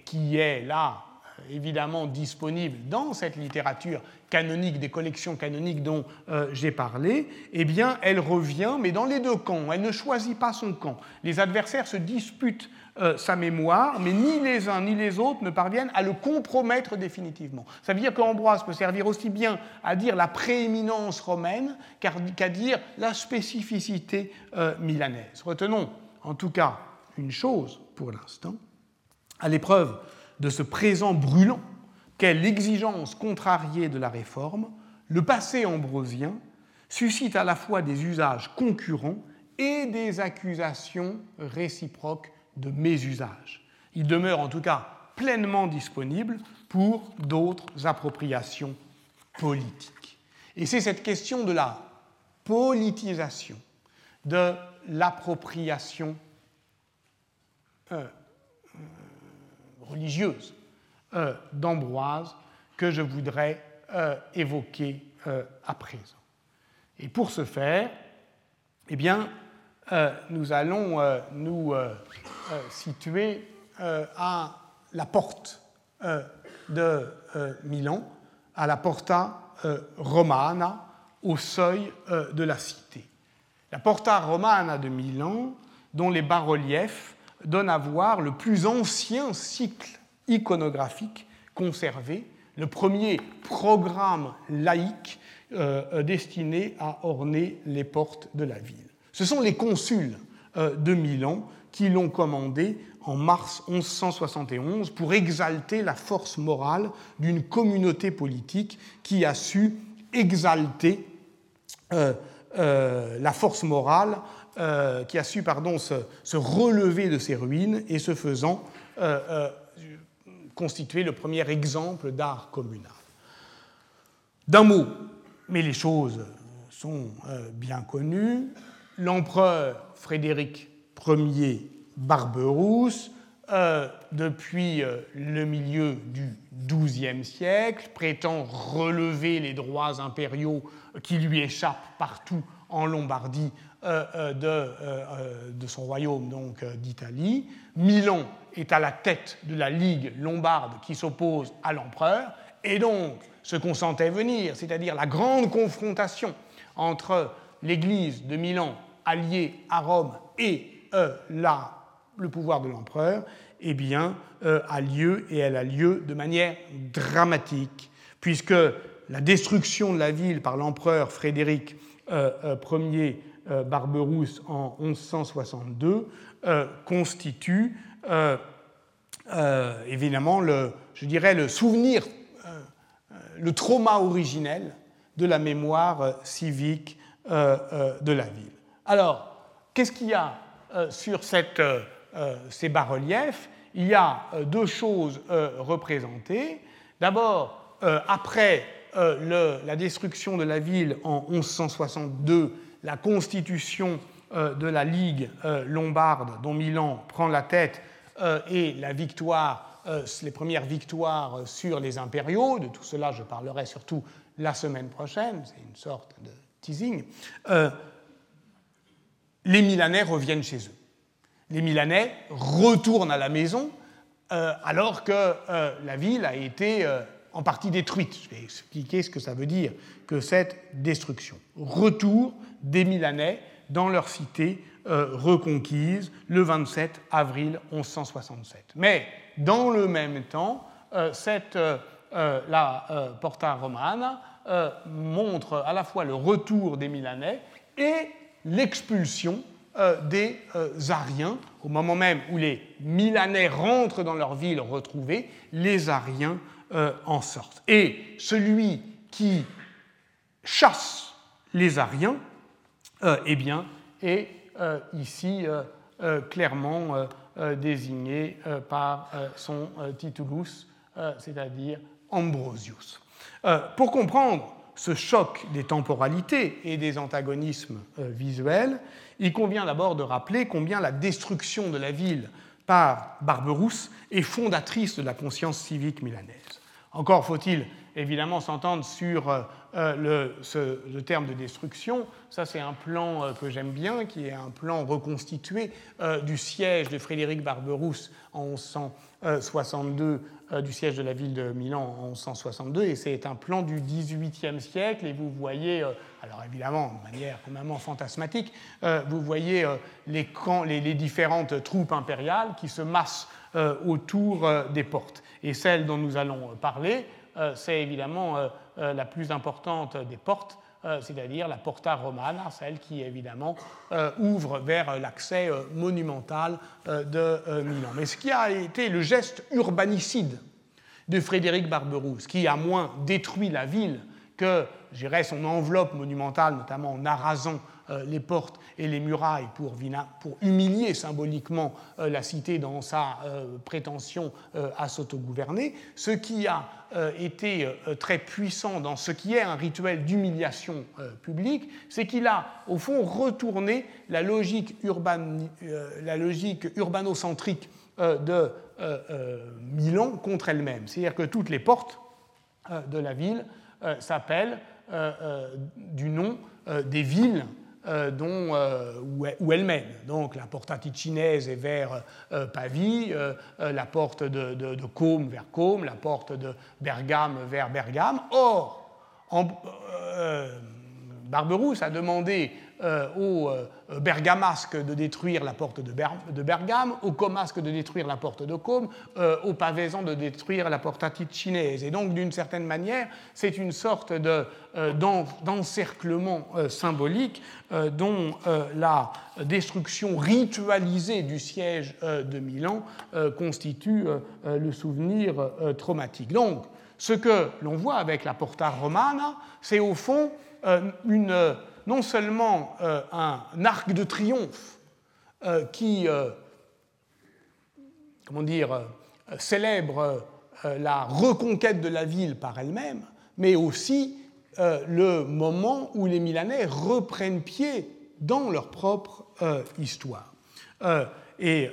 Speaker 2: qui est là évidemment disponible dans cette littérature canonique, des collections canoniques dont j'ai parlé, eh elle revient, mais dans les deux camps. Elle ne choisit pas son camp. Les adversaires se disputent euh, sa mémoire, mais ni les uns ni les autres ne parviennent à le compromettre définitivement. Ça veut dire qu'Ambroise peut servir aussi bien à dire la prééminence romaine qu'à dire la spécificité euh, milanaise. Retenons en tout cas une chose pour l'instant, à l'épreuve de ce présent brûlant qu'est l'exigence contrariée de la réforme, le passé ambrosien suscite à la fois des usages concurrents et des accusations réciproques de mésusage. Il demeure en tout cas pleinement disponible pour d'autres appropriations politiques. Et c'est cette question de la politisation, de l'appropriation euh, euh, religieuse euh, d'Ambroise que je voudrais évoquer à présent. Et pour ce faire, eh bien, nous allons nous euh, situé euh, à la porte euh, de Milan, à la Porta Romana, au seuil de la cité. La Porta Romana de Milan, dont les bas-reliefs donnent à voir le plus ancien cycle iconographique conservé, le premier programme laïque destiné à orner les portes de la ville. Ce sont les consuls de Milan qui l'ont commandé en mars 1171 pour exalter la force morale d'une communauté politique qui a su exalter euh, euh, la force morale, euh, qui a su pardon, se, se, relever de ses ruines et ce faisant constituer le premier exemple d'art communal. D'un mot, mais les choses sont bien connues, l'empereur Frédéric premier Barberousse, euh, depuis euh, le milieu du XIIe siècle, prétend relever les droits impériaux qui lui échappent partout en Lombardie euh, de, de, son royaume donc d'Italie. Milan est à la tête de la Ligue lombarde qui s'oppose à l'empereur, et donc ce qu'on sentait venir, c'est-à-dire la grande confrontation entre l'Église de Milan alliée à Rome et la, le pouvoir de l'empereur, eh bien, a lieu et elle a lieu de manière dramatique, puisque la destruction de la ville par l'empereur Frédéric Ier Barberousse en 1162 constitue évidemment le, je dirais, le souvenir, le trauma originel de la mémoire civique de la ville. Alors, qu'est-ce qu'il y a sur cette, ces bas-reliefs? Il y a deux choses représentées. D'abord, après la destruction de la ville en 1162, la constitution de la Ligue lombarde dont Milan prend la tête et la victoire, les premières victoires sur les impériaux, de tout cela je parlerai surtout la semaine prochaine, c'est une sorte de teasing, les Milanais reviennent chez eux. Les Milanais retournent à la maison alors que la ville a été en partie détruite. Je vais expliquer ce que ça veut dire que cette destruction. Retour des Milanais dans leur cité euh, reconquise le 27 avril 1167. Mais dans le même temps, euh, cette, euh, la Porta Romana montre à la fois le retour des Milanais et l'expulsion des Ariens. Au moment même où les Milanais rentrent dans leur ville retrouvée, les Ariens euh, en sorte. Et celui qui chasse les Ariens, euh, eh bien, est euh, ici clairement désigné par son titulus, c'est-à-dire Ambrosius. pour comprendre ce choc des temporalités et des antagonismes visuels, il convient d'abord de rappeler combien la destruction de la ville par Barberousse est fondatrice de la conscience civique milanaise. Encore faut-il évidemment s'entendre sur euh, euh, le, terme de destruction. Ça, c'est un plan euh, que j'aime bien, qui est un plan reconstitué du siège de Frédéric Barberousse en 1162, du siège de la ville de Milan en 1162, et c'est un plan du XVIIIe siècle, et vous voyez, alors évidemment, de manière complètement fantasmatique, vous voyez les, les, différentes troupes impériales qui se massent autour des portes. Et celle dont nous allons parler, euh, c'est évidemment euh, euh, la plus importante des portes, c'est-à-dire la Porta Romana, celle qui évidemment ouvre vers l'accès monumental de Milan. Mais ce qui a été le geste urbanicide de Frédéric Barberousse, qui a moins détruit la ville que son enveloppe monumentale, notamment en arasant euh, les portes et les murailles pour, humilier symboliquement euh, la cité dans sa euh, prétention à s'autogouverner, ce qui a été très puissant dans ce qui est un rituel d'humiliation publique, c'est qu'il a au fond retourné la logique, la logique urbanocentrique de Milan contre elle-même. C'est-à-dire que toutes les portes de la ville s'appellent du nom des villes euh, dont, euh, où, elle mène. Donc la porta ticinese est vers euh, Pavie, la porte de, de, Côme vers Côme, la porte de Bergame vers Bergame. Or, Barberousse a demandé euh, euh, bergamasques de détruire la porte de, Bergame, aux comasques de détruire la porte de Côme, euh, aux de détruire la porta ticinaise. Et donc, d'une certaine manière, c'est une sorte d'encerclement symbolique dont la destruction ritualisée du siège de Milan constitue le souvenir traumatique. Donc, ce que l'on voit avec la Porta Romana, c'est au fond une non seulement euh, un arc de triomphe euh, qui, euh, comment dire, célèbre la reconquête de la ville par elle-même, mais aussi le moment où les Milanais reprennent pied dans leur propre histoire. et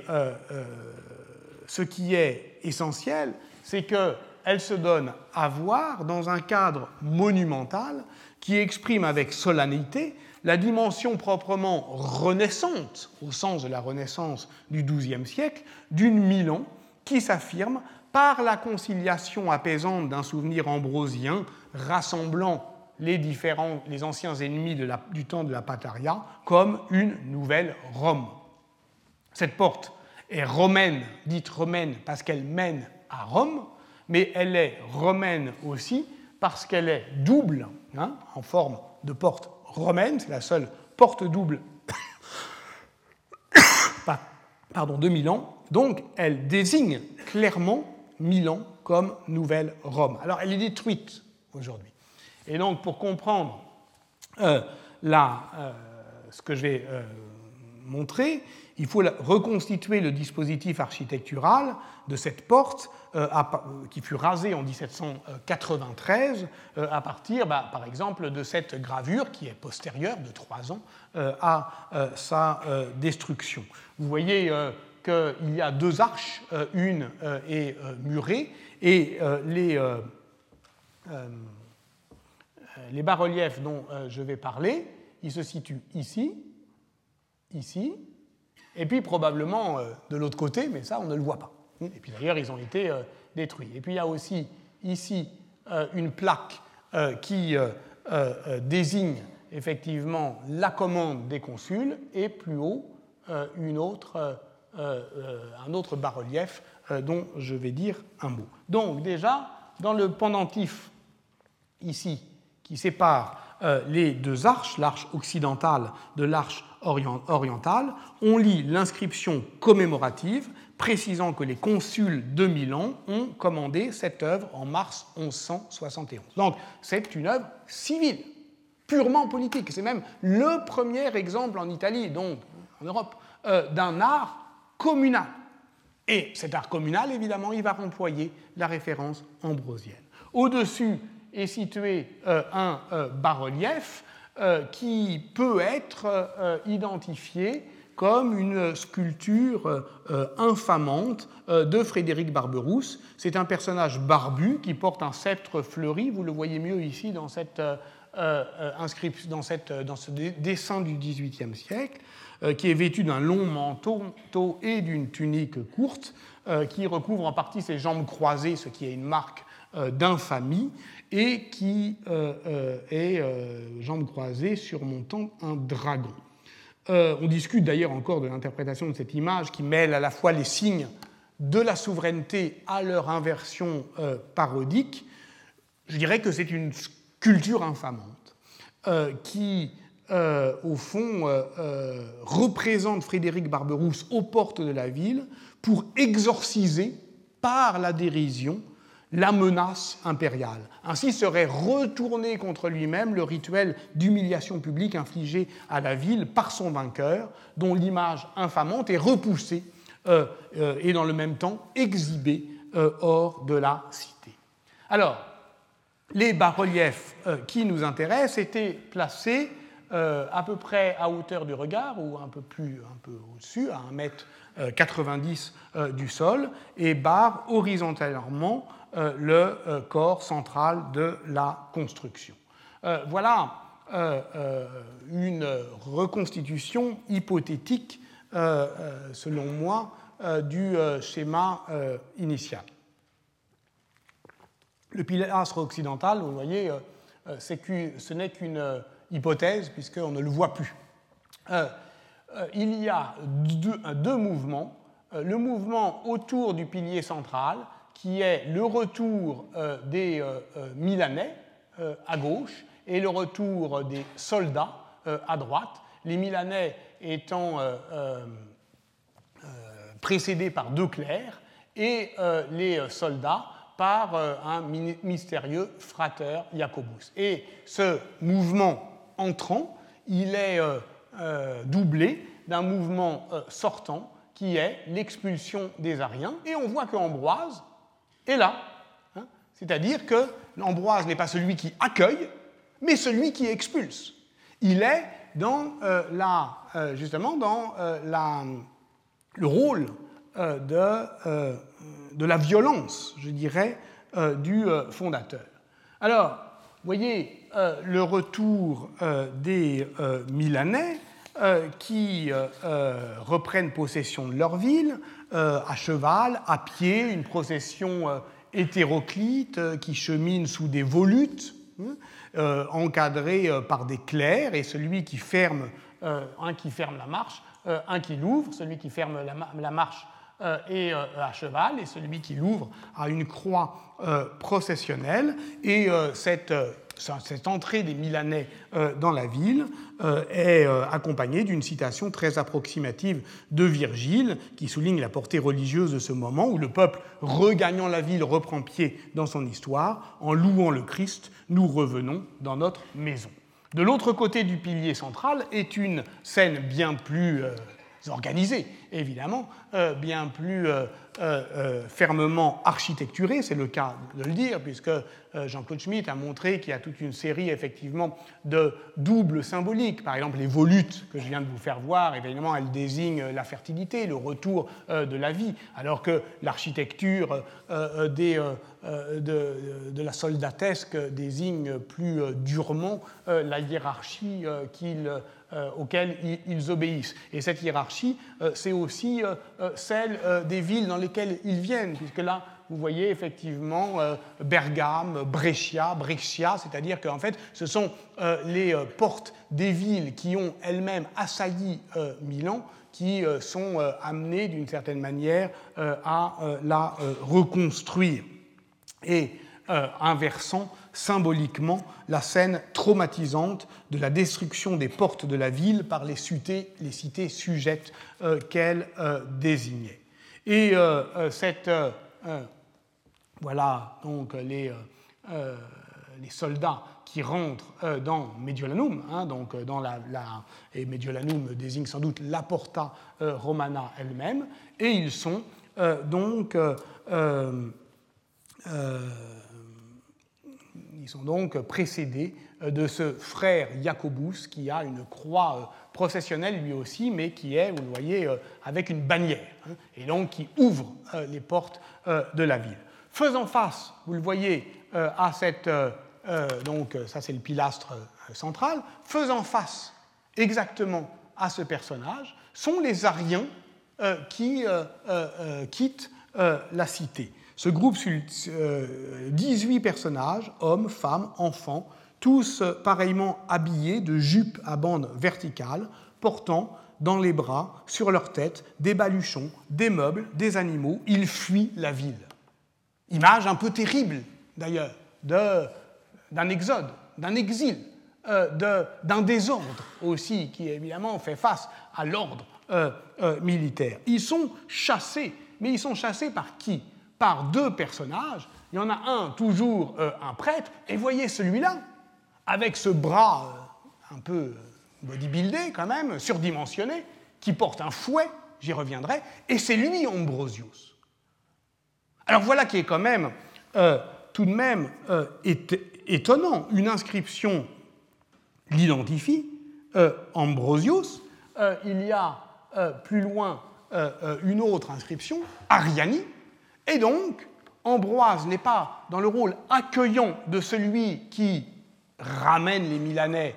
Speaker 2: ce qui est essentiel, c'est qu'elle se donne à voir dans un cadre monumental qui exprime avec solennité la dimension proprement renaissante, au sens de la Renaissance du XIIe siècle, d'une Milan qui s'affirme par la conciliation apaisante d'un souvenir ambrosien rassemblant les, différents, les anciens ennemis du temps de la Pataria comme une nouvelle Rome. Cette porte est romaine, dite romaine parce qu'elle mène à Rome, mais elle est romaine aussi parce qu'elle est double, hein, en forme de porte romaine, c'est la seule porte double pardon, de Milan, donc elle désigne clairement Milan comme nouvelle Rome. Alors elle est détruite aujourd'hui. Et donc pour comprendre euh, euh, ce que je vais euh, montrer, il faut reconstituer le dispositif architectural de cette porte qui fut rasée en 1793 à partir, bah, par exemple, de cette gravure qui est postérieure de trois ans à sa destruction. Vous voyez qu'il y a deux arches, euh, une euh, est euh, murée, et les, les bas-reliefs dont je vais parler, ils se situent ici, ici, et puis probablement de l'autre côté, mais ça on ne le voit pas. Et puis d'ailleurs ils ont été détruits. Et puis il y a aussi ici une plaque qui désigne effectivement la commande des consuls, et plus haut une autre euh, euh, un autre bas-relief euh, dont je vais dire un mot. Donc déjà, dans le pendentif ici qui sépare les deux arches, l'arche occidentale de l'arche orientale, on lit l'inscription commémorative précisant que les consuls de Milan ont commandé cette œuvre en mars 1171. Donc c'est une œuvre civile, purement politique. C'est même le premier exemple en Italie, donc en Europe, d'un art communal. Et cet art communal, évidemment, il va employer la référence ambrosienne. Au-dessus est situé euh, un euh, bas-relief euh, qui peut être identifié comme une sculpture infamante de Frédéric Barberousse. C'est un personnage barbu qui porte un sceptre fleuri, vous le voyez mieux ici dans, cette, inscription, dans, dans ce dessin du XVIIIe siècle. Euh, qui est vêtu d'un long manteau et d'une tunique courte, euh, qui recouvre en partie ses jambes croisées, ce qui est une marque euh, d'infamie, et qui est jambes croisées surmontant un dragon. On discute d'ailleurs encore de l'interprétation de cette image qui mêle à la fois les signes de la souveraineté à leur inversion parodique. Je dirais que c'est une culture infamante qui euh, au fond, euh, euh, représente Frédéric Barberousse aux portes de la ville pour exorciser par la dérision la menace impériale. Ainsi serait retourné contre lui-même le rituel d'humiliation publique infligé à la ville par son vainqueur, dont l'image infamante est repoussée et dans le même temps exhibée hors de la cité. Alors, les bas-reliefs qui nous intéressent étaient placés euh, à peu près à hauteur du regard ou un peu plus un peu au-dessus, à 1m90 euh, euh, du sol, et barre horizontalement le corps central de la construction. voilà une reconstitution hypothétique, selon moi, du schéma initial. Le pilastre occidental, vous voyez, ce n'est qu'une hypothèse, puisqu'on ne le voit plus. Euh, euh, il y a deux, mouvements. Euh, le mouvement autour du pilier central, qui est le retour des Milanais à gauche et le retour des soldats à droite, les Milanais étant précédés par deux clercs et les soldats par un mystérieux frater Jacobus. Et ce mouvement entrant, il est euh, euh, doublé d'un mouvement euh, sortant qui est l'expulsion des Ariens. Et on voit qu'Ambroise est là. Hein. C'est-à-dire que l'Ambroise n'est pas celui qui accueille, mais celui qui expulse. Il est dans la, justement dans la, le rôle de, de, la violence, je dirais, du fondateur. Alors, vous voyez euh, le retour euh, des euh, Milanais qui reprennent possession de leur ville à cheval, à pied, une procession hétéroclite qui chemine sous des volutes. Hein, encadrés par des clercs, et celui qui ferme, un qui ferme la marche, un qui l'ouvre, celui qui ferme la, marche est à cheval, et celui qui l'ouvre a une croix processionnelle, et cette cette entrée des Milanais euh, dans la ville euh, est euh, accompagnée d'une citation très approximative de Virgile qui souligne la portée religieuse de ce moment où le peuple, regagnant la ville, reprend pied dans son histoire. En louant le Christ, nous revenons dans notre maison. De l'autre côté du pilier central est une scène bien plus organisée, évidemment, bien plus euh, euh, fermement architecturé, c'est le cas de le dire, puisque euh, Jean-Claude Schmitt a montré qu'il y a toute une série effectivement de doubles symboliques. Par exemple, les volutes que je viens de vous faire voir, évidemment, elles désignent la fertilité, le retour de la vie, alors que l'architecture des, de, de, la soldatesque désigne plus durement la hiérarchie qu'il euh, auxquels ils obéissent. Et cette hiérarchie, euh, c'est aussi euh, celle des villes dans lesquelles ils viennent, puisque là, vous voyez effectivement Bergame, Brescia, Brescia, c'est-à-dire qu'en fait, ce sont les portes des villes qui ont elles-mêmes assailli Milan qui sont amenées d'une certaine manière à la reconstruire. Et inversant symboliquement la scène traumatisante de la destruction des portes de la ville par les cités, les cités sujettes euh, qu'elle euh, désignait. Et euh, cette, voilà donc les, les, soldats qui rentrent dans Mediolanum, hein, donc dans la, et Mediolanum désigne sans doute la Porta Romana elle-même, et ils sont donc ils sont donc précédés euh, de ce frère Jacobus qui a une croix euh, processionnelle lui aussi, mais qui est, vous le voyez, euh, avec une bannière, hein, et donc qui ouvre les portes de la ville. Faisant face, vous le voyez, à cette... donc ça c'est le pilastre central, faisant face exactement à ce personnage, sont les Ariens qui quittent la cité. Ce groupe, 18 euh, personnages, hommes, femmes, enfants, tous euh, pareillement habillés de jupes à bandes verticales, portant dans les bras, sur leur tête, des baluchons, des meubles, des animaux. Ils fuient la ville. Image un peu terrible, d'ailleurs, d'un exode, d'un exil, euh, d'un désordre aussi, qui évidemment fait face à l'ordre militaire. Ils sont chassés, mais ils sont chassés par qui? Par deux personnages. Il y en a un, toujours euh, un prêtre, et voyez celui-là, avec ce bras euh, un peu euh, bodybuildé quand même, surdimensionné, qui porte un fouet, j'y reviendrai, et c'est lui Ambrosius. Alors voilà qui est quand même tout de même étonnant. Une inscription l'identifie, Ambrosius. il y a plus loin une autre inscription, Ariani, et donc, Ambroise n'est pas dans le rôle accueillant de celui qui ramène les Milanais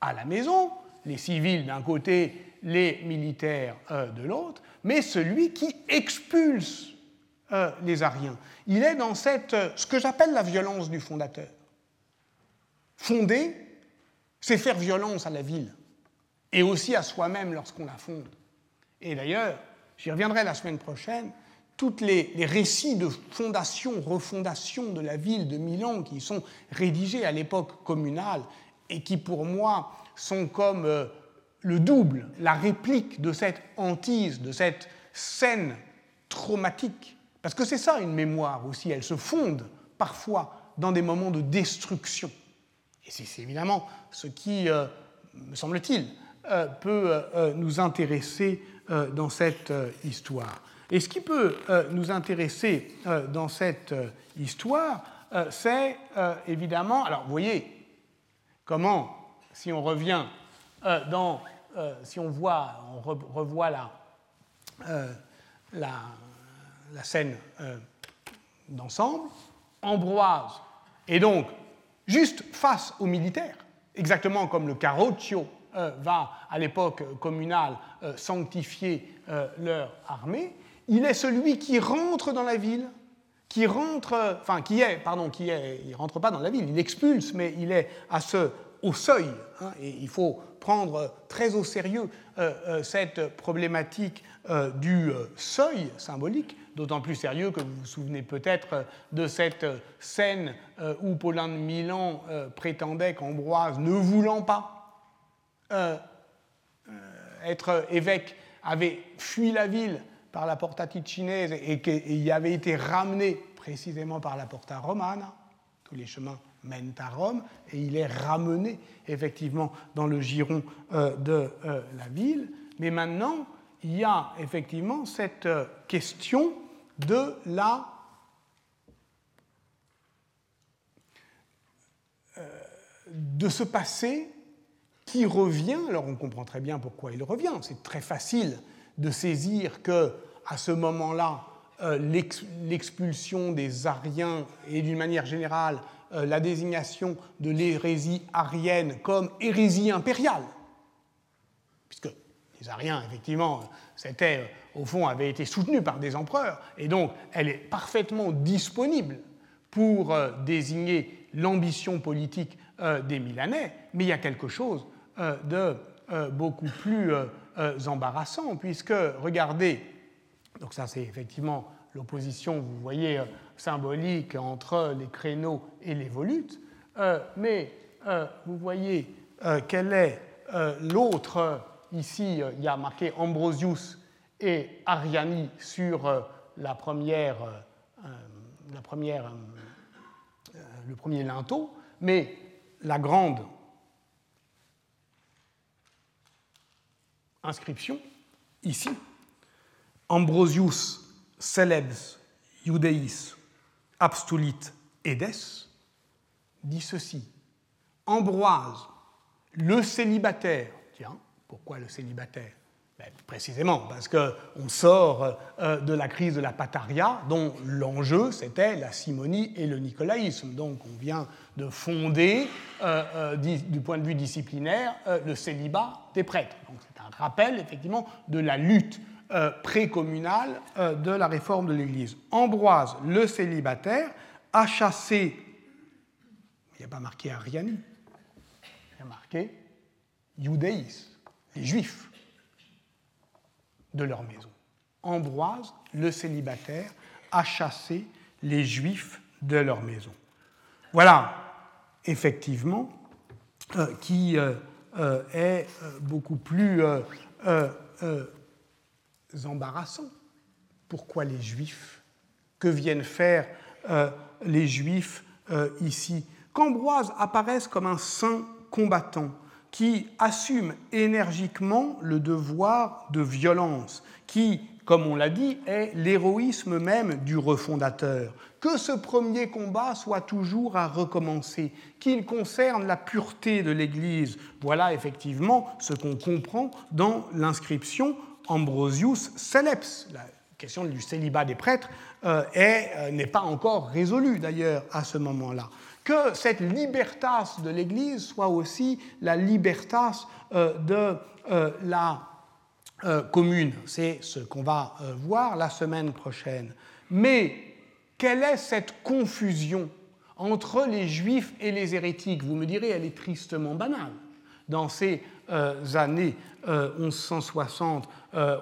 Speaker 2: à la maison, les civils d'un côté, les militaires euh, de l'autre, mais celui qui expulse euh, les Ariens. Il est dans cette, euh, ce que j'appelle la violence du fondateur. Fonder, c'est faire violence à la ville et aussi à soi-même lorsqu'on la fonde. Et d'ailleurs, j'y reviendrai la semaine prochaine, tous les, récits de fondation, refondation de la ville de Milan qui sont rédigés à l'époque communale et qui pour moi sont comme euh, le double, la réplique de cette hantise, de cette scène traumatique. Parce que c'est ça une mémoire aussi, elle se fonde parfois dans des moments de destruction. Et c'est évidemment ce qui, euh, me semble-t-il, euh, peut nous intéresser dans cette histoire. Et ce qui peut euh, nous intéresser euh, dans cette euh, histoire, c'est évidemment, alors vous voyez comment, si on revient dans, si on voit, on revoit la, la, la scène d'ensemble, Ambroise est donc juste face aux militaires, exactement comme le Carroccio va à l'époque communale sanctifier leur armée, il est celui qui rentre dans la ville, qui rentre, enfin qui est, pardon, qui est, il rentre pas dans la ville, il expulse, mais il est à ce, au seuil. Hein, et il faut prendre très au sérieux euh, euh, cette problématique euh, du seuil symbolique, d'autant plus sérieux que vous vous souvenez peut-être de cette scène où Paulin de Milan prétendait qu'Ambroise, ne voulant pas être évêque, avait fui la ville par la Porta Ticinaise et qu'il y avait été ramené précisément par la Porta Romana, tous les chemins mènent à Rome, et il est ramené effectivement dans le giron euh, de euh, la ville. Mais maintenant, il y a effectivement cette euh, question de la de ce passé qui revient, alors on comprend très bien pourquoi il revient, c'est très facile de saisir que à ce moment-là, euh, l'expulsion des Ariens et d'une manière générale euh, la désignation de l'hérésie arienne comme hérésie impériale, puisque les Ariens, effectivement, c'était, euh, au fond, avaient été soutenus par des empereurs, et donc elle est parfaitement disponible pour désigner l'ambition politique des Milanais, mais il y a quelque chose de beaucoup plus embarrassant, puisque, regardez, donc ça, c'est effectivement l'opposition, vous voyez, euh, symbolique entre les créneaux et les volutes. Euh, mais euh, vous voyez quel est l'autre, ici, il y a marqué Ambrosius et Ariani sur la première, la première, le premier linteau, mais la grande inscription, ici, Ambrosius celebs judeis abstulit edes dit ceci Ambroise, le célibataire, tiens, pourquoi le célibataire? Ben, Précisément parce qu'on sort euh, de la crise de la pataria, dont l'enjeu c'était la simonie et le nicolaïsme. Donc on vient de fonder, euh, euh, du point de vue disciplinaire, le célibat des prêtres. Donc c'est un rappel effectivement de la lutte euh, précommunal euh, de la réforme de l'Église. Ambroise, le célibataire, a chassé, il n'y a pas marqué Ariani, il y a marqué Judaïs, les Juifs, de leur maison. Ambroise, le célibataire, a chassé les Juifs de leur maison. Voilà, effectivement, euh, qui est beaucoup plus embarrassant. Pourquoi les Juifs? Que viennent faire euh, les Juifs euh, ici? Qu'Ambroise apparaisse comme un saint combattant qui assume énergiquement le devoir de violence, qui, comme on l'a dit, est l'héroïsme même du refondateur, que ce premier combat soit toujours à recommencer, qu'il concerne la pureté de l'Église. Voilà effectivement ce qu'on comprend dans l'inscription Ambrosius Celeps. La question du célibat des prêtres euh, euh, n'est pas encore résolue d'ailleurs à ce moment-là. Que cette libertas de l'Église soit aussi la libertas euh, de la commune. C'est ce qu'on va voir la semaine prochaine. Mais quelle est cette confusion entre les juifs et les hérétiques? Vous me direz, elle est tristement banale. Dans ces années 1160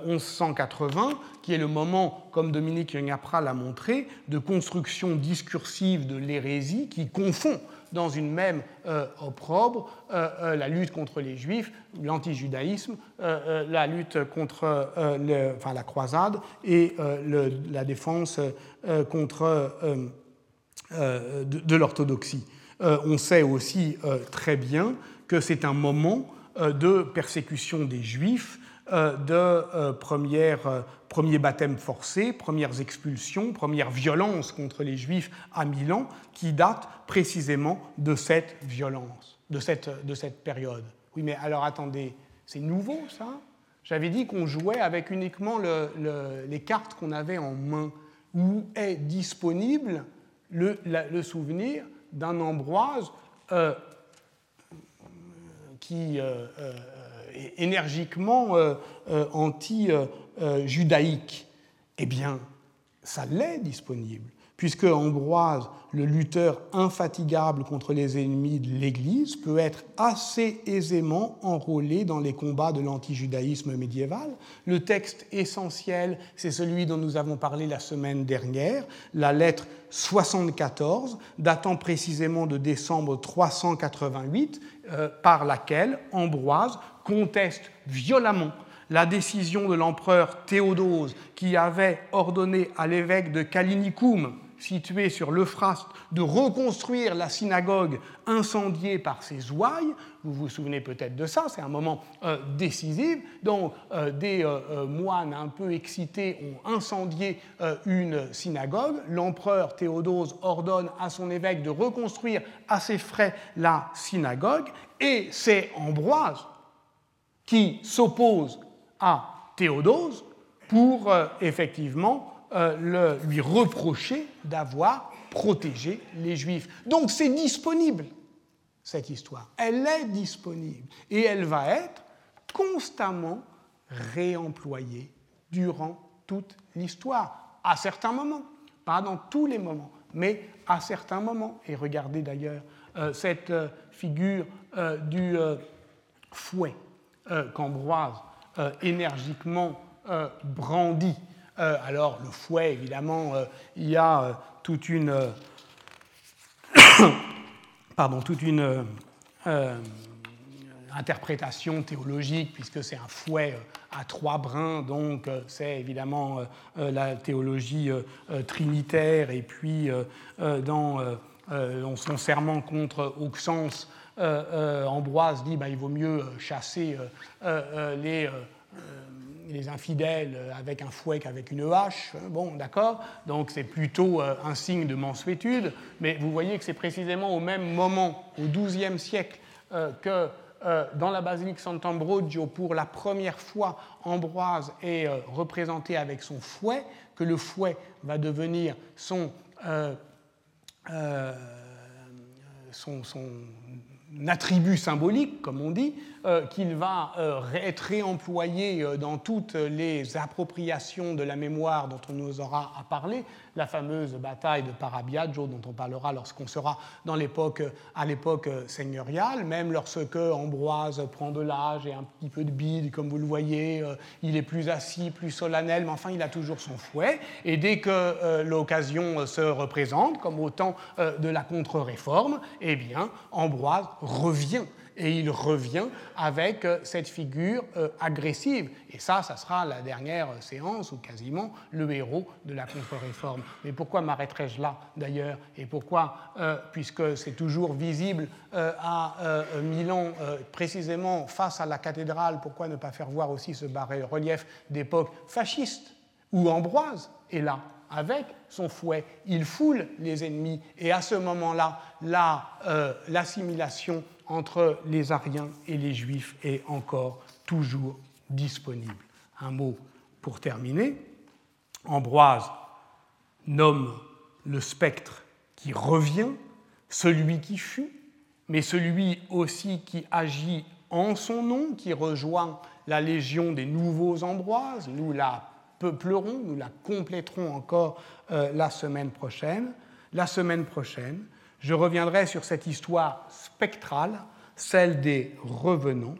Speaker 2: 1180, euh, qui est le moment, comme Dominique Youngapra l'a montré, de construction discursive de l'hérésie qui confond dans une même euh, opprobre euh, la lutte contre les juifs, l'antijudaïsme, la lutte contre enfin, la croisade et la défense contre, de, de l'orthodoxie. on sait aussi très bien que c'est un moment de persécution des juifs euh, de euh, premières, euh, premiers baptêmes forcés, premières expulsions, premières violences contre les Juifs à Milan, qui datent précisément de cette violence, de cette, de cette période. Oui, mais alors attendez, c'est nouveau ça? J'avais dit qu'on jouait avec uniquement les cartes qu'on avait en main, où est disponible le, le souvenir d'un Ambroise qui énergiquement euh, euh, anti-judaïque. Eh bien, ça l'est disponible, puisque Ambroise, le lutteur infatigable contre les ennemis de l'Église, peut être assez aisément enrôlé dans les combats de l'antijudaïsme médiéval. Le texte essentiel, c'est celui dont nous avons parlé la semaine dernière, la lettre 74, datant précisément de décembre 388, euh, par laquelle Ambroise conteste violemment la décision de l'empereur Théodose qui avait ordonné à l'évêque de Kalinicum, situé sur l'Euphrate, de reconstruire la synagogue incendiée par ses ouailles. Vous vous souvenez peut-être de ça, c'est un moment euh, décisif. Donc, euh, des euh, moines un peu excités ont incendié une synagogue. L'empereur Théodose ordonne à son évêque de reconstruire à ses frais la synagogue. Et c'est Ambroise qui s'oppose à Théodose pour effectivement le, lui reprocher d'avoir protégé les Juifs. Donc c'est disponible, cette histoire. Elle est disponible et elle va être constamment réemployée durant toute l'histoire, à certains moments, pas dans tous les moments, mais à certains moments. Et regardez d'ailleurs euh, cette euh, figure du fouet qu'Ambroise énergiquement brandit euh, alors le fouet, évidemment, euh, il y a euh, toute une, pardon, toute une interprétation théologique, puisque c'est un fouet à trois brins, donc c'est évidemment la théologie trinitaire, et puis dans son serment contre Auxence, Ambroise dit bah, il vaut mieux chasser les les infidèles avec un fouet qu'avec une hache. Hein, bon, d'accord Donc c'est plutôt euh, un signe de mansuétude, mais vous voyez que c'est précisément au même moment, au XIIe siècle, euh, que euh, dans la basilique Sant'Ambrogio, pour la première fois, Ambroise est représenté avec son fouet, que le fouet va devenir son, son, attribut symbolique, comme on dit, euh, qu'il va euh, être réemployé euh, dans toutes les appropriations de la mémoire dont on nous aura à parler, la fameuse bataille de Parabiaggio dont on parlera lorsqu'on sera dans l'époque, à l'époque seigneuriale, même lorsque Ambroise prend de l'âge et un petit peu de bide, comme vous le voyez, il est plus assis, plus solennel, mais enfin il a toujours son fouet, et dès que l'occasion se représente, comme au temps de la contre-réforme, eh bien Ambroise revient et il revient avec euh, cette figure euh, agressive. Et ça, ça sera la dernière séance, ou quasiment le héros de la contre-réforme. Mais pourquoi m'arrêterai-je là, d'ailleurs? Et pourquoi, euh, puisque c'est toujours visible à Milan, précisément face à la cathédrale, pourquoi ne pas faire voir aussi ce bas-relief d'époque fasciste, où Ambroise est là avec son fouet, il foule les ennemis, et à ce moment-là, l'assimilation entre les Ariens et les Juifs est encore toujours disponible. Un mot pour terminer. Ambroise nomme le spectre qui revient, celui qui fut, mais celui aussi qui agit en son nom, qui rejoint la légion des nouveaux Ambroises. Nous la peuplerons, nous la compléterons encore euh, la semaine prochaine. La semaine prochaine, je reviendrai sur cette histoire spectrale, celle des revenants.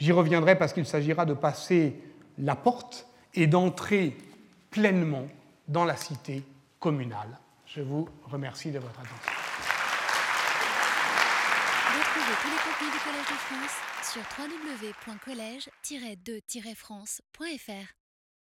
Speaker 2: J'y reviendrai parce qu'il s'agira de passer la porte et d'entrer pleinement dans la cité communale. Je vous remercie de votre attention.
Speaker 1: Retrouvez tous les contenus du Collège de France sur www.colège-2-france.fr.